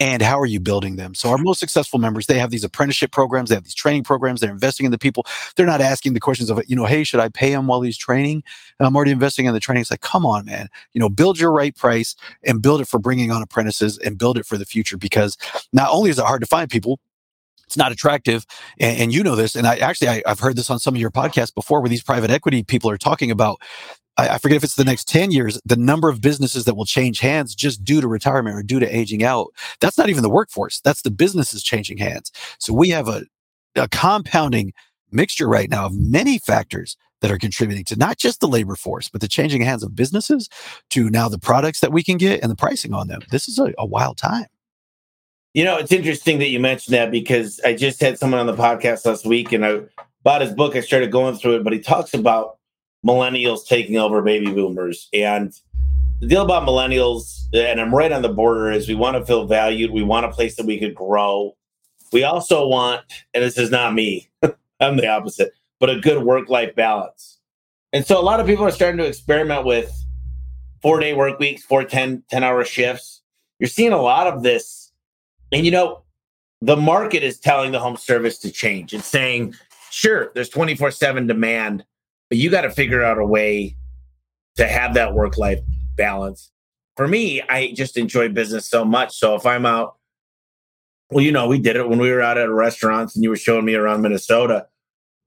And how are you building them? So our most successful members they have these apprenticeship programs they have these training programs they're investing in the people. They're not asking the questions of you know hey should i pay him while he's training? I'm already investing in the training. It's like come on man. You know build your right price and build it for bringing on apprentices and build it for the future. Because not only is it hard to find people it's not attractive and, and, you know this and i actually I, have heard this on some of your podcasts before where these private equity people are talking about I, forget if it's the next 10 years, the number of businesses that will change hands just due to retirement or due to aging out. That's not even the workforce. That's the businesses changing hands. So we have a, a compounding mixture right now of many factors that are contributing to not just the labor force, but the changing hands of businesses to now the products that we can get and the pricing on them. This is a, a wild time. You know, it's interesting that you mentioned that because I just had someone on the podcast last week and I bought his book. I started going through it, but he talks about millennials taking over baby boomers. And the deal about millennials, and I'm right on the border, is we want to feel valued. We want a place that we could grow. We also want, and this is not me, I'm the opposite, but a good work life balance. And so a lot of people are starting to experiment with four day work weeks, four 10, 10 hour shifts. You're seeing a lot of this. And you know, the market is telling the home service to change. It's saying, sure, there's 24 7 demand, but you got to figure out a way to have that work life balance. For me, I just enjoy business so much. So if I'm out, well, you know, we did it when we were out at restaurants and you were showing me around Minnesota.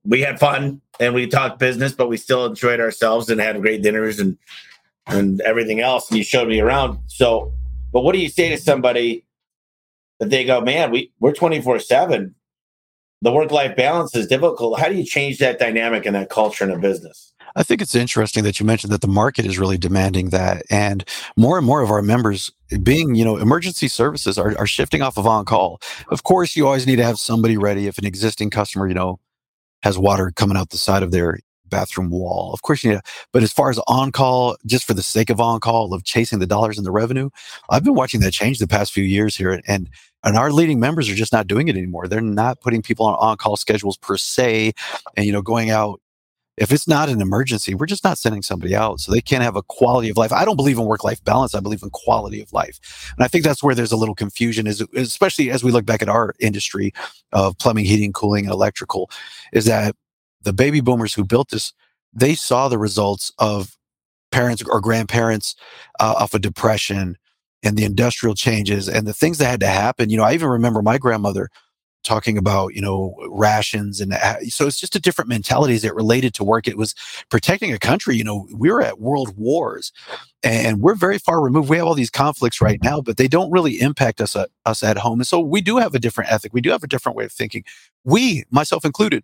We had fun and we talked business, but we still enjoyed ourselves and had great dinners and and everything else. And you showed me around. So, but what do you say to somebody that they go, man, we we're twenty four seven the work life balance is difficult. How do you change that dynamic and that culture in a business? I think it's interesting that you mentioned that the market is really demanding that. And more and more of our members being, you know, emergency services are, are shifting off of on call. Of course, you always need to have somebody ready if an existing customer, you know, has water coming out the side of their bathroom wall. Of course, you need, to, but as far as on call, just for the sake of on call, of chasing the dollars and the revenue, I've been watching that change the past few years here. And and our leading members are just not doing it anymore. They're not putting people on on-call schedules per se, and you know, going out. If it's not an emergency, we're just not sending somebody out, so they can't have a quality of life. I don't believe in work-life balance. I believe in quality of life, and I think that's where there's a little confusion. Is especially as we look back at our industry of plumbing, heating, cooling, and electrical, is that the baby boomers who built this, they saw the results of parents or grandparents uh, of a depression, and the industrial changes and the things that had to happen. You know, I even remember my grandmother talking about you know rations and uh, so it's just a different mentality as it related to work. It was protecting a country you know we were at world wars and we're very far removed. We have all these conflicts right now but they don't really impact us uh, us at home and so we do have a different ethic. We do have a different way of thinking. We myself included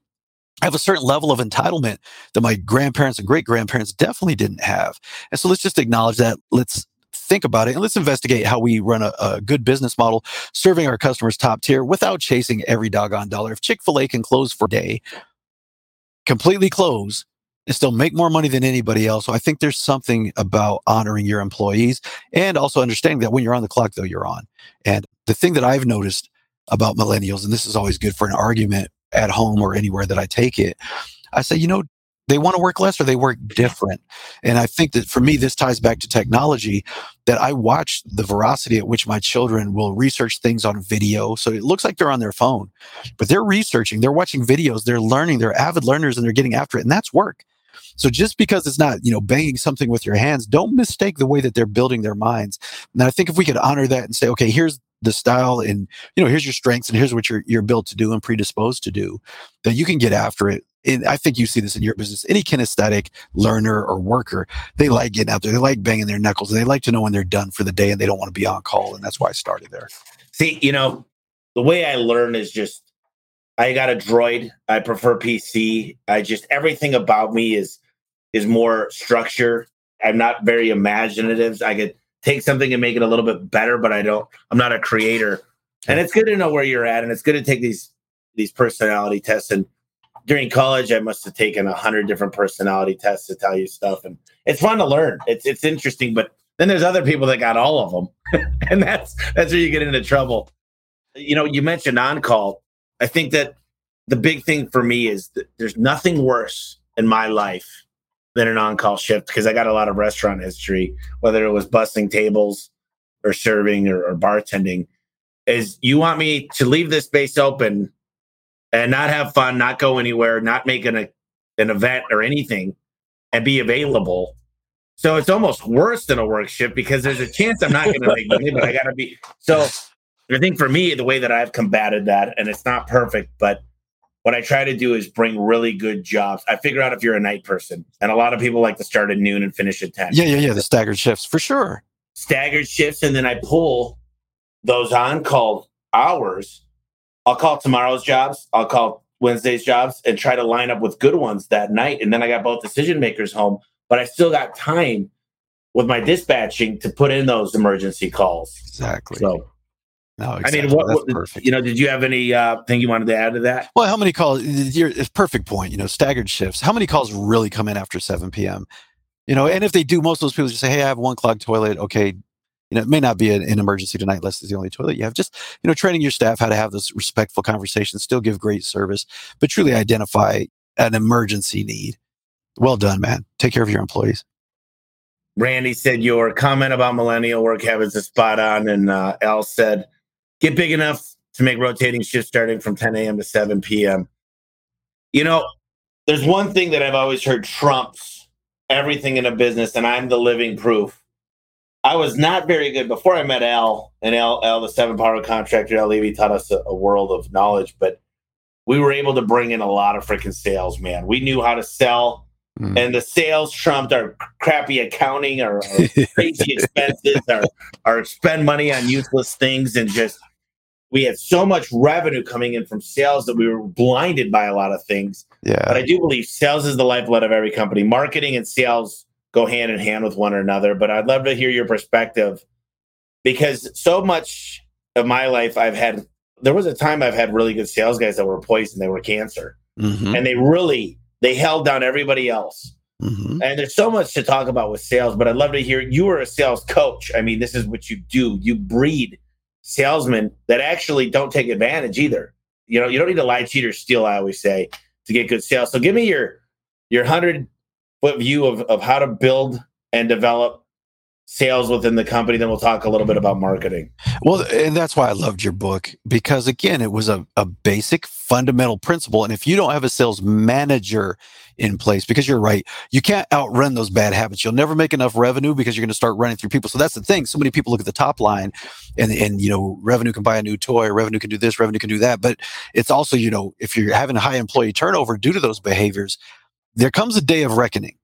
have a certain level of entitlement that my grandparents and great grandparents definitely didn't have and so let's just acknowledge that. Let's think about it and let's investigate how we run a, a good business model, serving our customers top tier without chasing every doggone dollar. If Chick fil A can close for a day, completely close, and still make more money than anybody else. So I think there's something about honoring your employees and also understanding that when you're on the clock, though, you're on. And the thing that I've noticed about millennials, and this is always good for an argument at home or anywhere that I take it, I say, you know, they want to work less or they work different. And I think that for me, this ties back to technology that I watch the veracity at which my children will research things on video. So it looks like they're on their phone, but they're researching, they're watching videos, they're learning, they're avid learners and they're getting after it. And that's work. So just because it's not, you know, banging something with your hands, don't mistake the way that they're building their minds. And I think if we could honor that and say, okay, here's the style and you know here's your strengths and here's what you're you're built to do and predisposed to do that you can get after it and I think you see this in your business. Any kinesthetic learner or worker, they like getting out there. They like banging their knuckles. And they like to know when they're done for the day and they don't want to be on call. And that's why I started there. See, you know, the way I learn is just I got a droid. I prefer PC. I just everything about me is is more structure. I'm not very imaginative. I could take something and make it a little bit better, but I don't. I'm not a creator. And it's good to know where you're at, and it's good to take these these personality tests. And during college, I must have taken a hundred different personality tests to tell you stuff, and it's fun to learn. It's it's interesting, but then there's other people that got all of them, and that's that's where you get into trouble. You know, you mentioned on call. I think that the big thing for me is that there's nothing worse in my life than an on-call shift because I got a lot of restaurant history, whether it was busting tables or serving or, or bartending. Is you want me to leave this space open and not have fun, not go anywhere, not make an, an event or anything, and be available. So it's almost worse than a work shift because there's a chance I'm not going to make money, but I got to be. So I think for me, the way that I've combated that, and it's not perfect, but what I try to do is bring really good jobs. I figure out if you're a night person, and a lot of people like to start at noon and finish at 10. Yeah, yeah, yeah. The staggered shifts for sure. Staggered shifts. And then I pull those on call hours. I'll call tomorrow's jobs, I'll call Wednesday's jobs, and try to line up with good ones that night. And then I got both decision makers home, but I still got time with my dispatching to put in those emergency calls. Exactly. So no, exactly. I mean, what, what perfect. you know, did you have any uh, thing you wanted to add to that? Well, how many calls? It's perfect point. You know, staggered shifts. How many calls really come in after 7 p.m.? You know, and if they do, most of those people just say, "Hey, I have one clogged toilet." Okay, you know, it may not be an, an emergency tonight, unless it's the only toilet you have. Just you know, training your staff how to have those respectful conversations, still give great service, but truly identify an emergency need. Well done, man. Take care of your employees. Randy said your comment about millennial work habits is spot on, and uh, Al said get big enough to make rotating shifts starting from 10 a.m. to 7 p.m. You know, there's one thing that I've always heard trumps everything in a business, and I'm the living proof. I was not very good before I met Al, and Al, Al the seven power contractor, Al Levy taught us a, a world of knowledge, but we were able to bring in a lot of freaking sales, man. We knew how to sell. Mm. And the sales trumped our crappy accounting, our, our crazy expenses, our, our spend money on useless things, and just we had so much revenue coming in from sales that we were blinded by a lot of things. Yeah. But I do believe sales is the lifeblood of every company. Marketing and sales go hand in hand with one another. But I'd love to hear your perspective because so much of my life I've had there was a time I've had really good sales guys that were poison, they were cancer. Mm-hmm. And they really they held down everybody else. Mm-hmm. And there's so much to talk about with sales, but I'd love to hear you are a sales coach. I mean, this is what you do. You breed salesmen that actually don't take advantage either. You know, you don't need to lie, cheat, or steal. I always say to get good sales. So give me your your hundred foot view of of how to build and develop sales within the company. Then we'll talk a little bit about marketing. Well, and that's why I loved your book because again, it was a, a basic fundamental principle. And if you don't have a sales manager in place, because you're right, you can't outrun those bad habits. You'll never make enough revenue because you're going to start running through people. So that's the thing. So many people look at the top line and, and, you know, revenue can buy a new toy, revenue can do this, revenue can do that. But it's also, you know, if you're having high employee turnover due to those behaviors, there comes a day of reckoning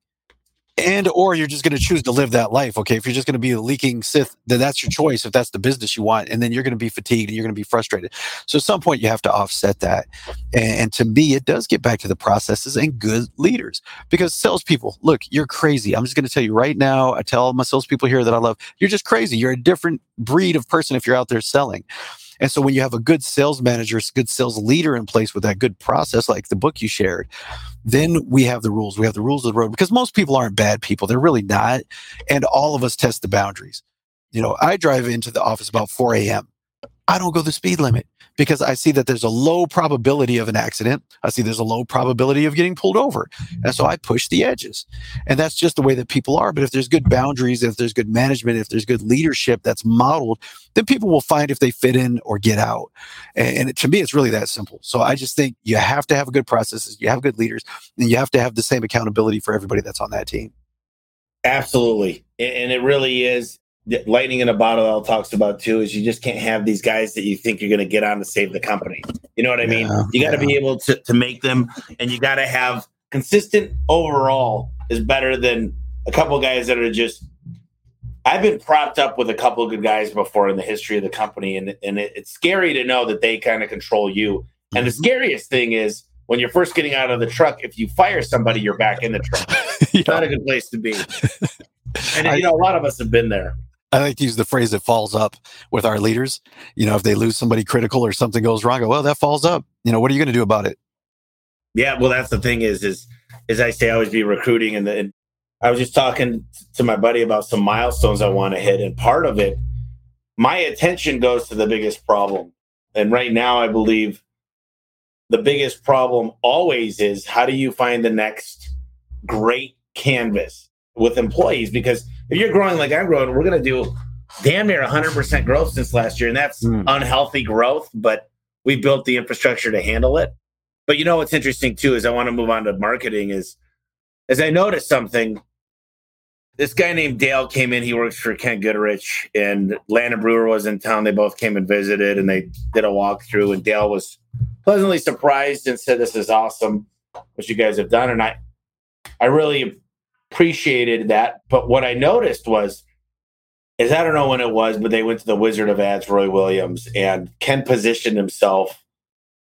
and or you're just going to choose to live that life okay? If you're just going to be a leaking sith then that's your choice if that's the business you want and then you're going to be fatigued and you're going to be frustrated. So at some point you have to offset that. And, and, to me it does get back to the processes and good leaders. Because salespeople look you're crazy. I'm just going to tell you right now i tell my salespeople here that i love you're just crazy. You're a different breed of person if you're out there selling and so when you have a good sales manager, good sales leader in place with that good process, like the book you shared, then we have the rules. We have the rules of the road because most people aren't bad people. They're really not. And all of us test the boundaries. You know, I drive into the office about 4 a.m. I don't go the speed limit because I see that there's a low probability of an accident. I see there's a low probability of getting pulled over. And so I push the edges. And that's just the way that people are. But if there's good boundaries, if there's good management, if there's good leadership that's modeled, then people will find if they fit in or get out. And, to me, it's really that simple. So I just think you have to have good processes, you have good leaders, and you have to have the same accountability for everybody that's on that team. Absolutely. And it really is lightning in a bottle Al talks about too is you just can't have these guys that you think you're going to get on to save the company. You know what I mean? Yeah, you got to yeah. be able to, to make them and you got to have consistent overall is better than a couple guys that are just I've been propped up with a couple of good guys before in the history of the company and and it, it's scary to know that they kind of control you. And the mm-hmm. scariest thing is when you're first getting out of the truck, if you fire somebody, you're back in the truck. yeah. It's not a good place to be. And I, you know, a lot of us have been there. I like to use the phrase "it falls up" with our leaders. You know, if they lose somebody critical or something goes wrong, go, well, that falls up. You know, what are you going to do about it? Yeah, well, that's the thing is, is as I say, I always be recruiting, and, the, and I was just talking to my buddy about some milestones I want to hit, and part of it, my attention goes to the biggest problem, and right now, I believe the biggest problem always is how do you find the next great canvas with employees because if you're growing like I'm growing, we're going to do damn near 100% growth since last year. And that's mm. unhealthy growth, but we built the infrastructure to handle it. But you know what's interesting too is I want to move on to marketing is as I noticed something, this guy named Dale came in. He works for Ken Goodrich, and Landon Brewer was in town. They both came and visited, and they did a walkthrough. And Dale was pleasantly surprised and said, "This is awesome, what you guys have done." And I, I really appreciated that. But what I noticed was, is I don't know when it was, but they went to the Wizard of Ads, Roy Williams, and Ken positioned himself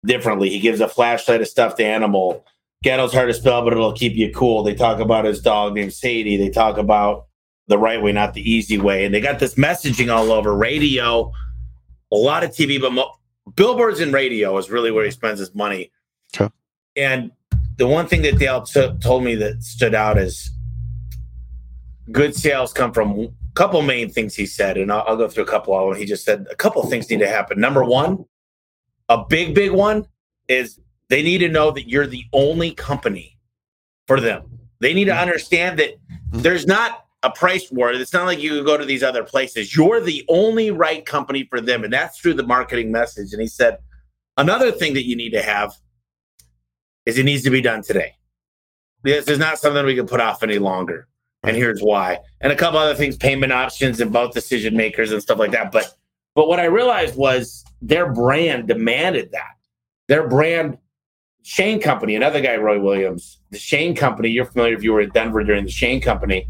differently. He gives a flashlight, a stuffed animal. Goettl's hard to spell, but it'll keep you cool. They talk about his dog named Sadie. They talk about the right way, not the easy way. And they got this messaging all over radio, a lot of TV, but mo- billboards and radio is really where he spends his money. Okay. And the one thing that Dale t- told me that stood out is good sales come from a couple main things he said, and I'll, I'll go through a couple of them. He just said a couple of things need to happen. Number one, a big, big one is they need to know that you're the only company for them. They need to mm-hmm. understand that there's not a price war. It's not like you go to these other places. You're the only right company for them. And that's through the marketing message. And he said, another thing that you need to have is it needs to be done today. This is not something we can put off any longer and here's why. And a couple other things, payment options and both decision makers and stuff like that. But but what I realized was their brand demanded that. Their brand, Shane Company, another guy, Roy Williams, the Shane Company, you're familiar if you were in Denver during the Shane Company,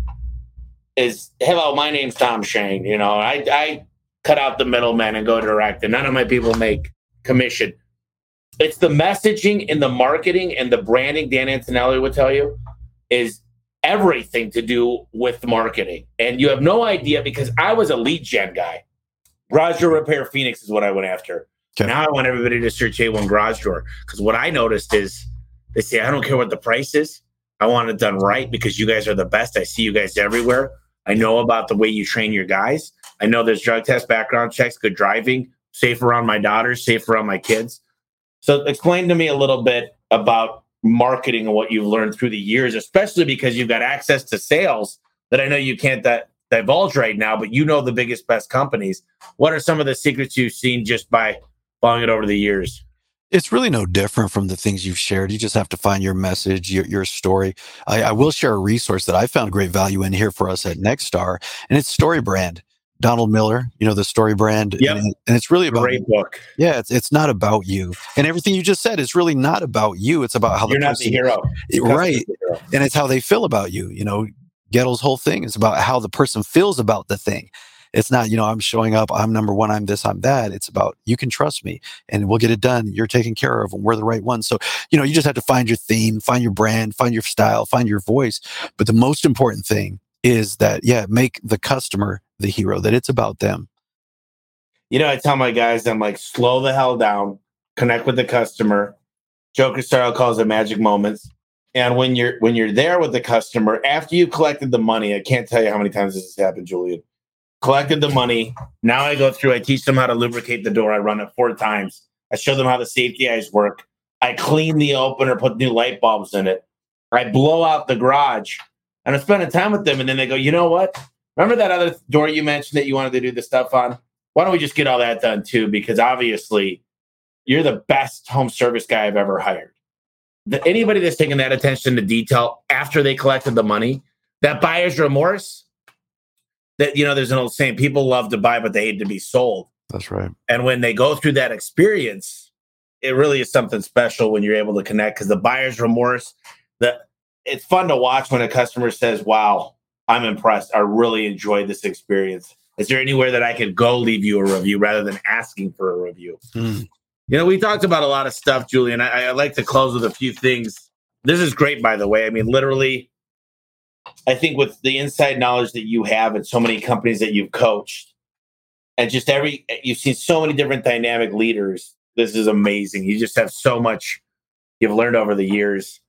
is hello, my name's Tom Shane. You know, I I cut out the middleman and go direct, and none of my people make commission. It's the messaging and the marketing and the branding, Dan Antonelli would tell you, is everything to do with marketing. And you have no idea because I was a lead gen guy. Garage door repair Phoenix is what I went after. Okay. Now I want everybody to search A1 garage door because what I noticed is they say, I don't care what the price is. I want it done right because you guys are the best. I see you guys everywhere. I know about the way you train your guys. I know there's drug test, background checks, good driving, safe around my daughters, safe around my kids. So explain to me a little bit about marketing and what you've learned through the years, especially because you've got access to sales that I know you can't that divulge right now, but you know the biggest, best companies. What are some of the secrets you've seen just by following it over the years? It's really no different from the things you've shared. You just have to find your message, your, your story. I, I will share a resource that I found great value in here for us at Nexstar, and it's Story Brand. Donald Miller, you know, the story brand. Yep. And, and it's really about great book. Yeah, it's, it's not about you. And everything you just said is really not about you. It's about how You're the not the hero. right. The hero. And it's how they feel about you. You know, Goettl's whole thing is about how the person feels about the thing. It's not, you know, I'm showing up, I'm number one, I'm this, I'm that. It's about you can trust me and we'll get it done. You're taken care of and we're the right one. So, you know, you just have to find your theme, find your brand, find your style, find your voice. But the most important thing is that, yeah, make the customer the hero, that it's about them. You know, I tell my guys, I'm like, slow the hell down, connect with the customer. Joker style calls it magic moments. And when you're when you're there with the customer, after you've collected the money, I can't tell you how many times this has happened, Julian. collected the money. Now I go through, I teach them how to lubricate the door. I run it four times. I show them how the safety eyes work. I clean the opener, put new light bulbs in it. I blow out the garage and I'm spending time with them. And then they go, you know what? Remember that other door you mentioned that you wanted to do the stuff on? Why don't we just get all that done too? Because obviously you're the best home service guy I've ever hired. The, anybody that's taken that attention to detail after they collected the money, that buyer's remorse, that you know, there's an old saying: people love to buy, but they hate to be sold. That's right. And when they go through that experience, it really is something special when you're able to connect because the buyer's remorse, that it's fun to watch when a customer says, Wow, I'm impressed. I really enjoyed this experience. Is there anywhere that I could go leave you a review rather than asking for a review? Mm. You know, we talked about a lot of stuff, Julian. I, I like to close with a few things. This is great, by the way. I mean, literally, I think with the inside knowledge that you have and so many companies that you've coached, and just every you've seen so many different dynamic leaders. This is amazing. You just have so much you've learned over the years.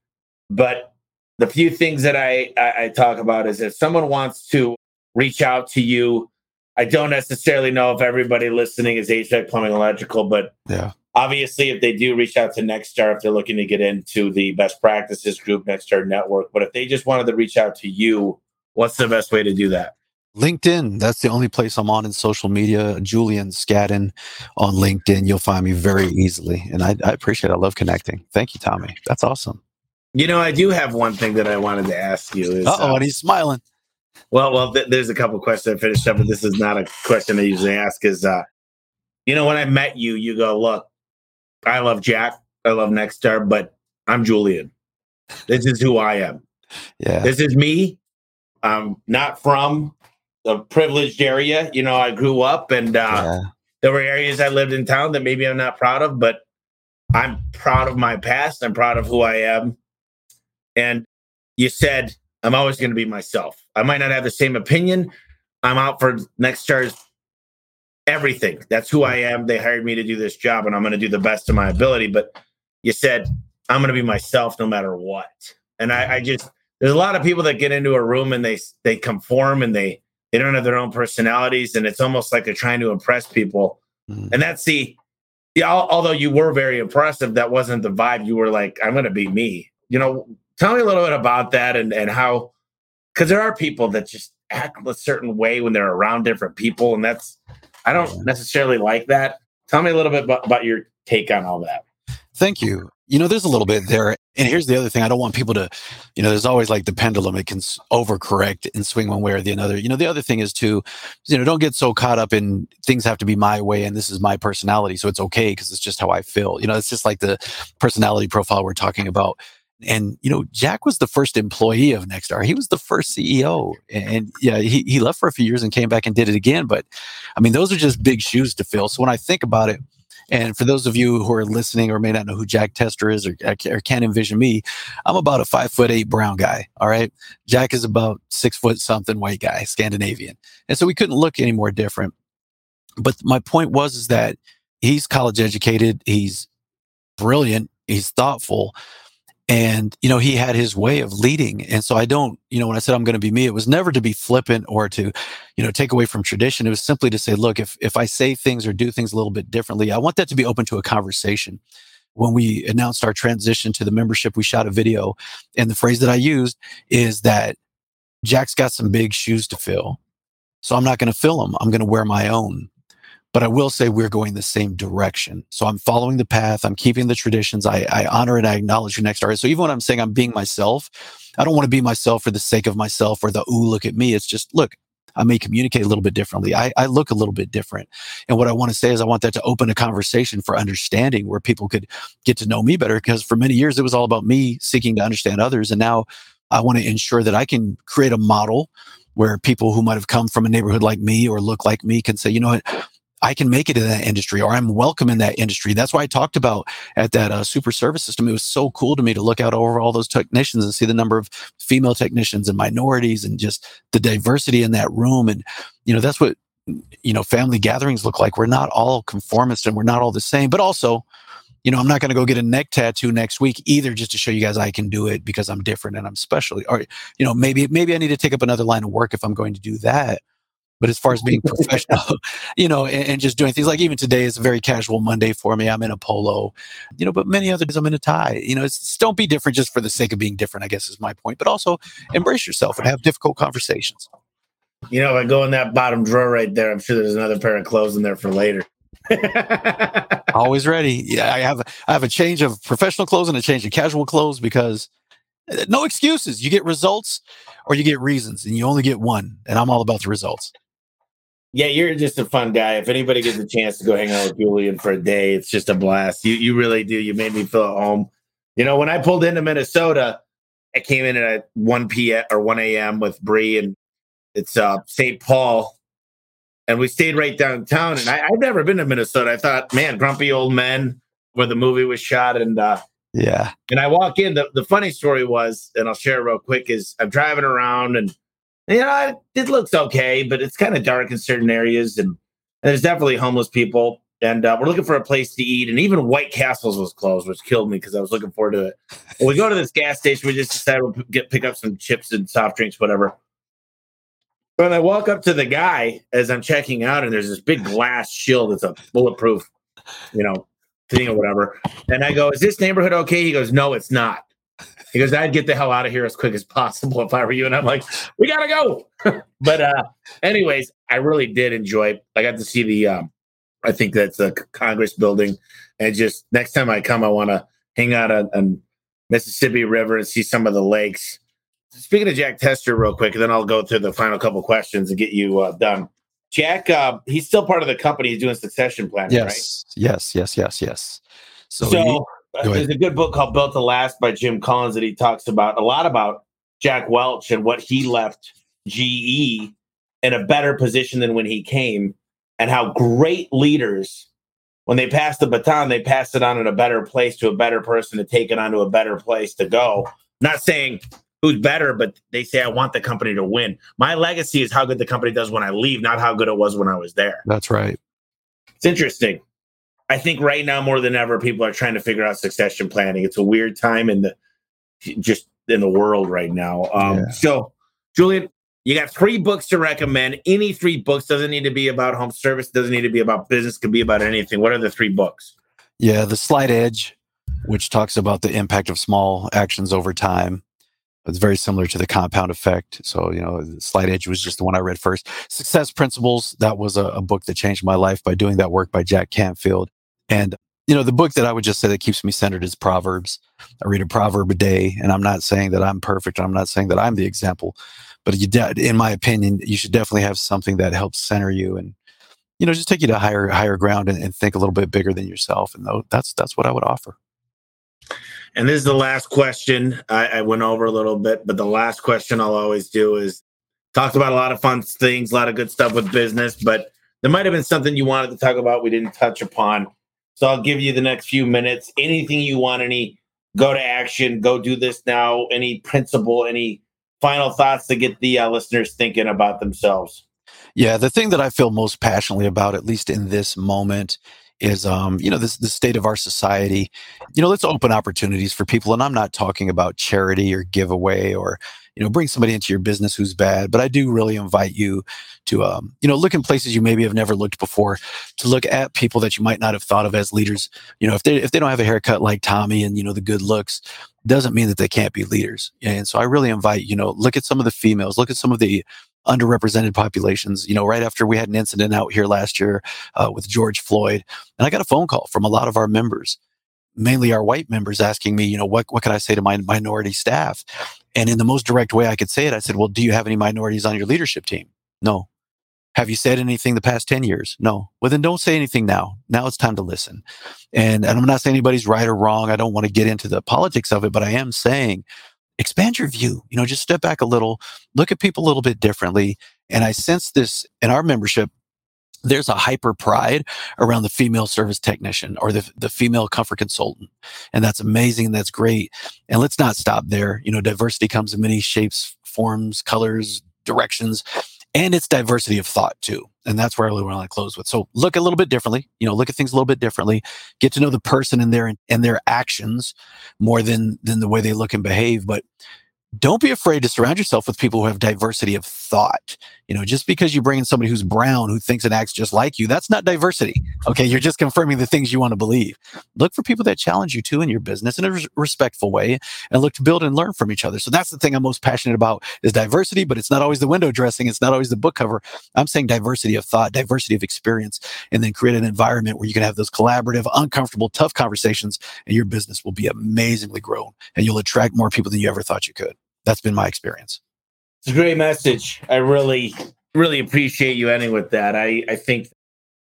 But the few things that I, I, I talk about is if someone wants to reach out to you, I don't necessarily know if everybody listening is HVAC, plumbing, electrical, but yeah, obviously if they do reach out to Nexstar, if they're looking to get into the best practices group, Nexstar Network, but if they just wanted to reach out to you, what's the best way to do that? LinkedIn. That's the only place I'm on in social media. Julian Scadden on LinkedIn. You'll find me very easily. And I, I appreciate it. I love connecting. Thank you, Tommy. That's awesome. You know, I do have one thing that I wanted to ask you. oh, uh, and he's smiling. Well, well, th- there's a couple questions I finished up, but this is not a question I usually ask. Is uh, you know, when I met you, you go, look, I love Jack, I love Nexstar, but I'm Julian. This is who I am. Yeah, this is me. I'm not from a privileged area. You know, I grew up, and uh, yeah. there were areas I lived in town that maybe I'm not proud of, but I'm proud of my past. I'm proud of who I am and you said, I'm always going to be myself. I might not have the same opinion. I'm out for Nexstar's everything. That's who I am. They hired me to do this job and I'm going to do the best of my ability. But you said, I'm going to be myself no matter what. And I, I just, there's a lot of people that get into a room and they, they conform and they, they don't have their own personalities. And it's almost like they're trying to impress people. Mm. And that's the, yeah, although you were very impressive, that wasn't the vibe. You were like, I'm going to be me. You know, Tell me a little bit about that and, and how, because there are people that just act a certain way when they're around different people. And that's, I don't necessarily like that. Tell me a little bit about, about your take on all that. Thank you. You know, there's a little bit there. And here's the other thing I don't want people to, you know, there's always like the pendulum, it can overcorrect and swing one way or the other. You know, the other thing is to, you know, don't get so caught up in things have to be my way and this is my personality. So it's okay because it's just how I feel. You know, it's just like the personality profile we're talking about. And, you know, Jack was the first employee of Nexstar. He was the first CEO. And yeah, he, he left for a few years and came back and did it again. But I mean, those are just big shoes to fill. So when I think about it, and for those of you who are listening or may not know who Jack Tester is or, or can't envision me, I'm about a five foot eight brown guy. All right. Jack is about six foot something white guy, Scandinavian. And so we couldn't look any more different. But my point was is that he's college educated. He's brilliant. He's thoughtful and you know he had his way of leading. And so i don't you know when i said i'm going to be me it was never to be flippant or to you know take away from tradition. It was simply to say look if if i say things or do things a little bit differently i want that to be open to a conversation. When we announced our transition to the membership we shot a video and the phrase that i used is that jack's got some big shoes to fill. So i'm not going to fill them i'm going to wear my own but I will say we're going the same direction. So I'm following the path. I'm keeping the traditions. I, I honor and I acknowledge your next artist. So even when I'm saying I'm being myself, I don't want to be myself for the sake of myself or the, ooh, look at me. It's just, look, I may communicate a little bit differently. I, I look a little bit different. And what I want to say is I want that to open a conversation for understanding where people could get to know me better. Because for many years, it was all about me seeking to understand others. And now I want to ensure that I can create a model where people who might have come from a neighborhood like me or look like me can say, you know what, I can make it in that industry or I'm welcome in that industry. That's why I talked about at that uh, super service system. It was so cool to me to look out over all those technicians and see the number of female technicians and minorities and just the diversity in that room. And, you know, that's what, you know, family gatherings look like. We're not all conformist and we're not all the same, but also, you know, I'm not going to go get a neck tattoo next week either, just to show you guys I can do it because I'm different and I'm special. Or, you know, maybe, maybe I need to take up another line of work if I'm going to do that But as far as being professional, you know, and, and, just doing things like even today is a very casual Monday for me. I'm in a polo, you know, but many other days I'm in a tie. You know, it's, don't be different just for the sake of being different, I guess is my point. But also embrace yourself and have difficult conversations. You know, if I go in that bottom drawer right there. I'm sure there's another pair of clothes in there for later. Always ready. Yeah, I have I have a change of professional clothes and a change of casual clothes because uh, no excuses. You get results or you get reasons, and you only get one. And I'm all about the results. Yeah, you're just a fun guy. If anybody gets a chance to go hang out with Julian for a day, it's just a blast. You you really do. You made me feel at home. You know, when I pulled into Minnesota, I came in at 1 p.m. or 1 a.m. with Bree, and it's uh, St. Paul and we stayed right downtown. And I, have never been to Minnesota. I thought, man, grumpy old men where the movie was shot. And uh, yeah. And I walk in. The, the funny story was, and I'll share it real quick, is I'm driving around and you know, it looks okay, but it's kind of dark in certain areas, and, and there's definitely homeless people. And uh, we're looking for a place to eat, and even White Castles was closed, which killed me because I was looking forward to it. we go to this gas station. We just decided we'll get pick up some chips and soft drinks, whatever. When I walk up to the guy as I'm checking out, and there's this big glass shield that's a bulletproof, you know, thing or whatever. And I go, "Is this neighborhood okay?" He goes, "No, it's not." He goes, "I'd get the hell out of here as quick as possible if I were you." And I'm like, "We gotta go." but uh, anyways, I really did enjoy. It. I got to see the, um, I think that's the Congress building, and just next time I come, I want to hang out on, on Mississippi River and see some of the lakes Speaking of Jack Tester, real quick, and then I'll go through the final couple questions and get you uh, done. Jack, uh, he's still part of the company. He's doing succession planning, yes, right? Yes, yes, yes, yes. So, so there's a good book called Built to Last by Jim Collins that he talks about a lot about Jack Welch and what he left GE in a better position than when he came, and how great leaders, when they pass the baton, they pass it on in a better place to a better person to take it on to a better place to go. Not saying who's better, but they say I want the company to win. My legacy is how good the company does when I leave, not how good it was when I was there. That's right. It's interesting. I think right now more than ever, people are trying to figure out succession planning. It's a weird time in the just in the world right now. Um, yeah. So, Julian, you got three books to recommend. Any three books doesn't need to be about home service, doesn't need to be about business, could be about anything. What are the three books? Yeah, The Slight Edge, which talks about the impact of small actions over time. It's very similar to the compound effect. So, you know, the Slight Edge was just the one I read first. Success Principles, that was a, a book that changed my life by doing that work by Jack Canfield. And, you know, the book that I would just say that keeps me centered is Proverbs. I read a proverb a day, and I'm not saying that I'm perfect. I'm not saying that I'm the example, but you de- in my opinion, you should definitely have something that helps center you and, you know, just take you to higher, higher ground and, and think a little bit bigger than yourself. And that's, that's what I would offer. And this is the last question. I, I, went over a little bit, but the last question I'll always do is talked about a lot of fun things, a lot of good stuff with business, but there might have been something you wanted to talk about we didn't touch upon. So I'll give you the next few minutes. Anything you want, any go to action, go do this now, any principle, any final thoughts to get the uh, listeners thinking about themselves. Yeah, the thing that I feel most passionately about, at least in this moment, is um, you know this the state of our society you know let's open opportunities for people and i'm not talking about charity or giveaway or you know bring somebody into your business who's bad but i do really invite you to um, you know look in places you maybe have never looked before to look at people that you might not have thought of as leaders you know if they if they don't have a haircut like tommy and you know the good looks doesn't mean that they can't be leaders and so i really invite you know look at some of the females look at some of the underrepresented populations. You know, right after we had an incident out here last year uh, with George Floyd, and I got a phone call from a lot of our members, mainly our white members, asking me, you know, what what can I say to my minority staff? And in the most direct way I could say it, I said, "Well, do you have any minorities on your leadership team?" No. Have you said anything the past 10 years? No. Well, then don't say anything now. Now it's time to listen. And, and I'm not saying anybody's right or wrong. I don't want to get into the politics of it, but I am saying expand your view. You know, just step back a little, look at people a little bit differently. And I sense this in our membership. There's a hyper pride around the female service technician or the, the female comfort consultant. And that's amazing. That's great. And let's not stop there. You know, diversity comes in many shapes, forms, colors, directions and it's diversity of thought too. And that's where I really want to close with. So look a little bit differently, you know, look at things a little bit differently, get to know the person and their and their actions more than than the way they look and behave. But don't be afraid to surround yourself with people who have diversity of thought. You know, just because you bring in somebody who's brown who thinks and acts just like you, that's not diversity. Okay. You're just confirming the things you want to believe. Look for people that challenge you too in your business in a res- respectful way and look to build and learn from each other. So that's the thing I'm most passionate about is diversity, but it's not always the window dressing. It's not always the book cover. I'm saying diversity of thought, diversity of experience, and then create an environment where you can have those collaborative, uncomfortable, tough conversations and your business will be amazingly grown and you'll attract more people than you ever thought you could. That's been my experience. It's a great message. I really, really appreciate you ending with that. I, I think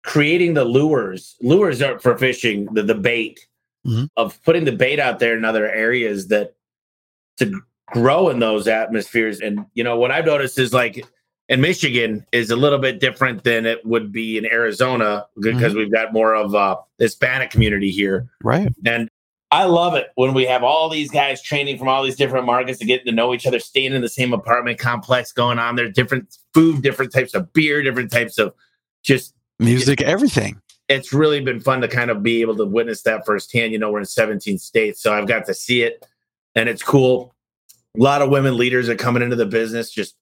creating the lures, lures are for fishing, the, the bait mm-hmm. of putting the bait out there in other areas that to grow in those atmospheres. And, you know, what I've noticed is like in Michigan is a little bit different than it would be in Arizona because mm-hmm. we've got more of a Hispanic community here. Right. And I love it when we have all these guys training from all these different markets to get to know each other, staying in the same apartment complex, going on there, different food, different types of beer, different types of just music, everything. It's really been fun to kind of be able to witness that firsthand. You know, we're in 17 states, so I've got to see it, and it's cool. A lot of women leaders are coming into the business. Just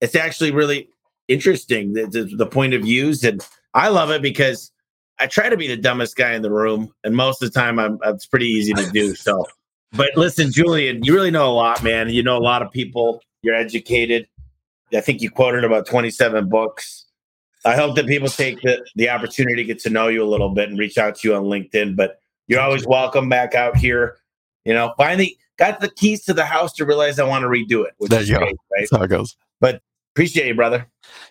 it's actually really interesting the, the, the point of views, and I love it because I try to be the dumbest guy in the room, and most of the time, I'm it's pretty easy to do. So, but listen, Julian, you really know a lot, man. You know a lot of people. You're educated. I think you quoted about 27 books. I hope that people take the, the opportunity to get to know you a little bit and reach out to you on LinkedIn. But you're always welcome back out here. You know, finally got the keys to the house to realize I want to redo it. Which there you great, go. Right? That's how it goes. But Appreciate you, brother.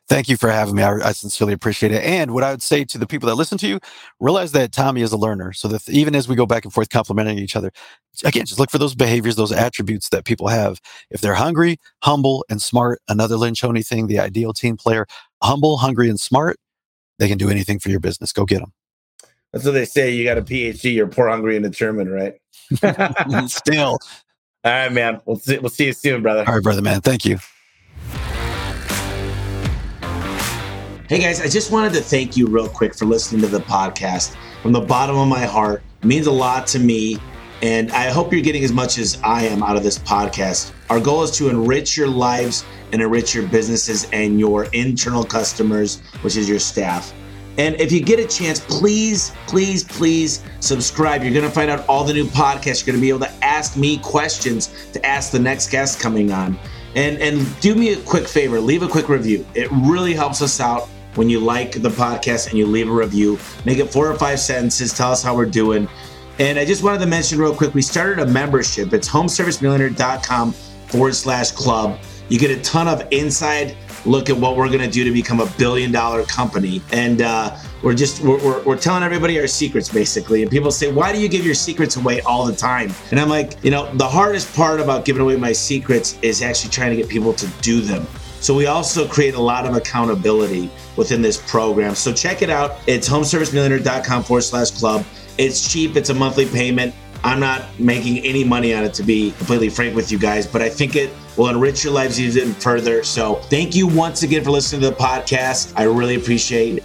Thank you for having me. I, I, sincerely appreciate it. And what I would say to the people that listen to you, realize that Tommy is a learner. So that even as we go back and forth complimenting each other, again, just look for those behaviors, those attributes that people have. If they're hungry, humble, and smart, another Lencioni thing, the ideal team player, humble, hungry, and smart, they can do anything for your business. Go get them. That's what they say. You got a PhD, you're poor, hungry, and determined, right? Still. All right, man. We'll see, we'll see you soon, brother. All right, brother, man. Thank you. Hey guys, I just wanted to thank you real quick for listening to the podcast. From the bottom of my heart, it means a lot to me. And I hope you're getting as much as I am out of this podcast. Our goal is to enrich your lives and enrich your businesses and your internal customers, which is your staff. And if you get a chance, please, please, please subscribe. You're going to find out all the new podcasts. You're going to be able to ask me questions to ask the next guest coming on. And and do me a quick favor, leave a quick review. It really helps us out when you like the podcast and you leave a review. Make it four or five sentences. Tell us how we're doing. And I just wanted to mention real quick, we started a membership. It's homeservicemillionaire.com forward slash club. You get a ton of inside look at what we're going to do to become a billion dollar company. And uh, we're just, we're, we're, we're, telling everybody our secrets basically. And people say, why do you give your secrets away all the time? And I'm like, you know, the hardest part about giving away my secrets is actually trying to get people to do them. So we also create a lot of accountability within this program. So check it out. It's homeservicemillionaire.com forward slash club. It's cheap. It's a monthly payment. I'm not making any money on it to be completely frank with you guys, but I think it will enrich your lives even further. So thank you once again for listening to the podcast. I really appreciate it.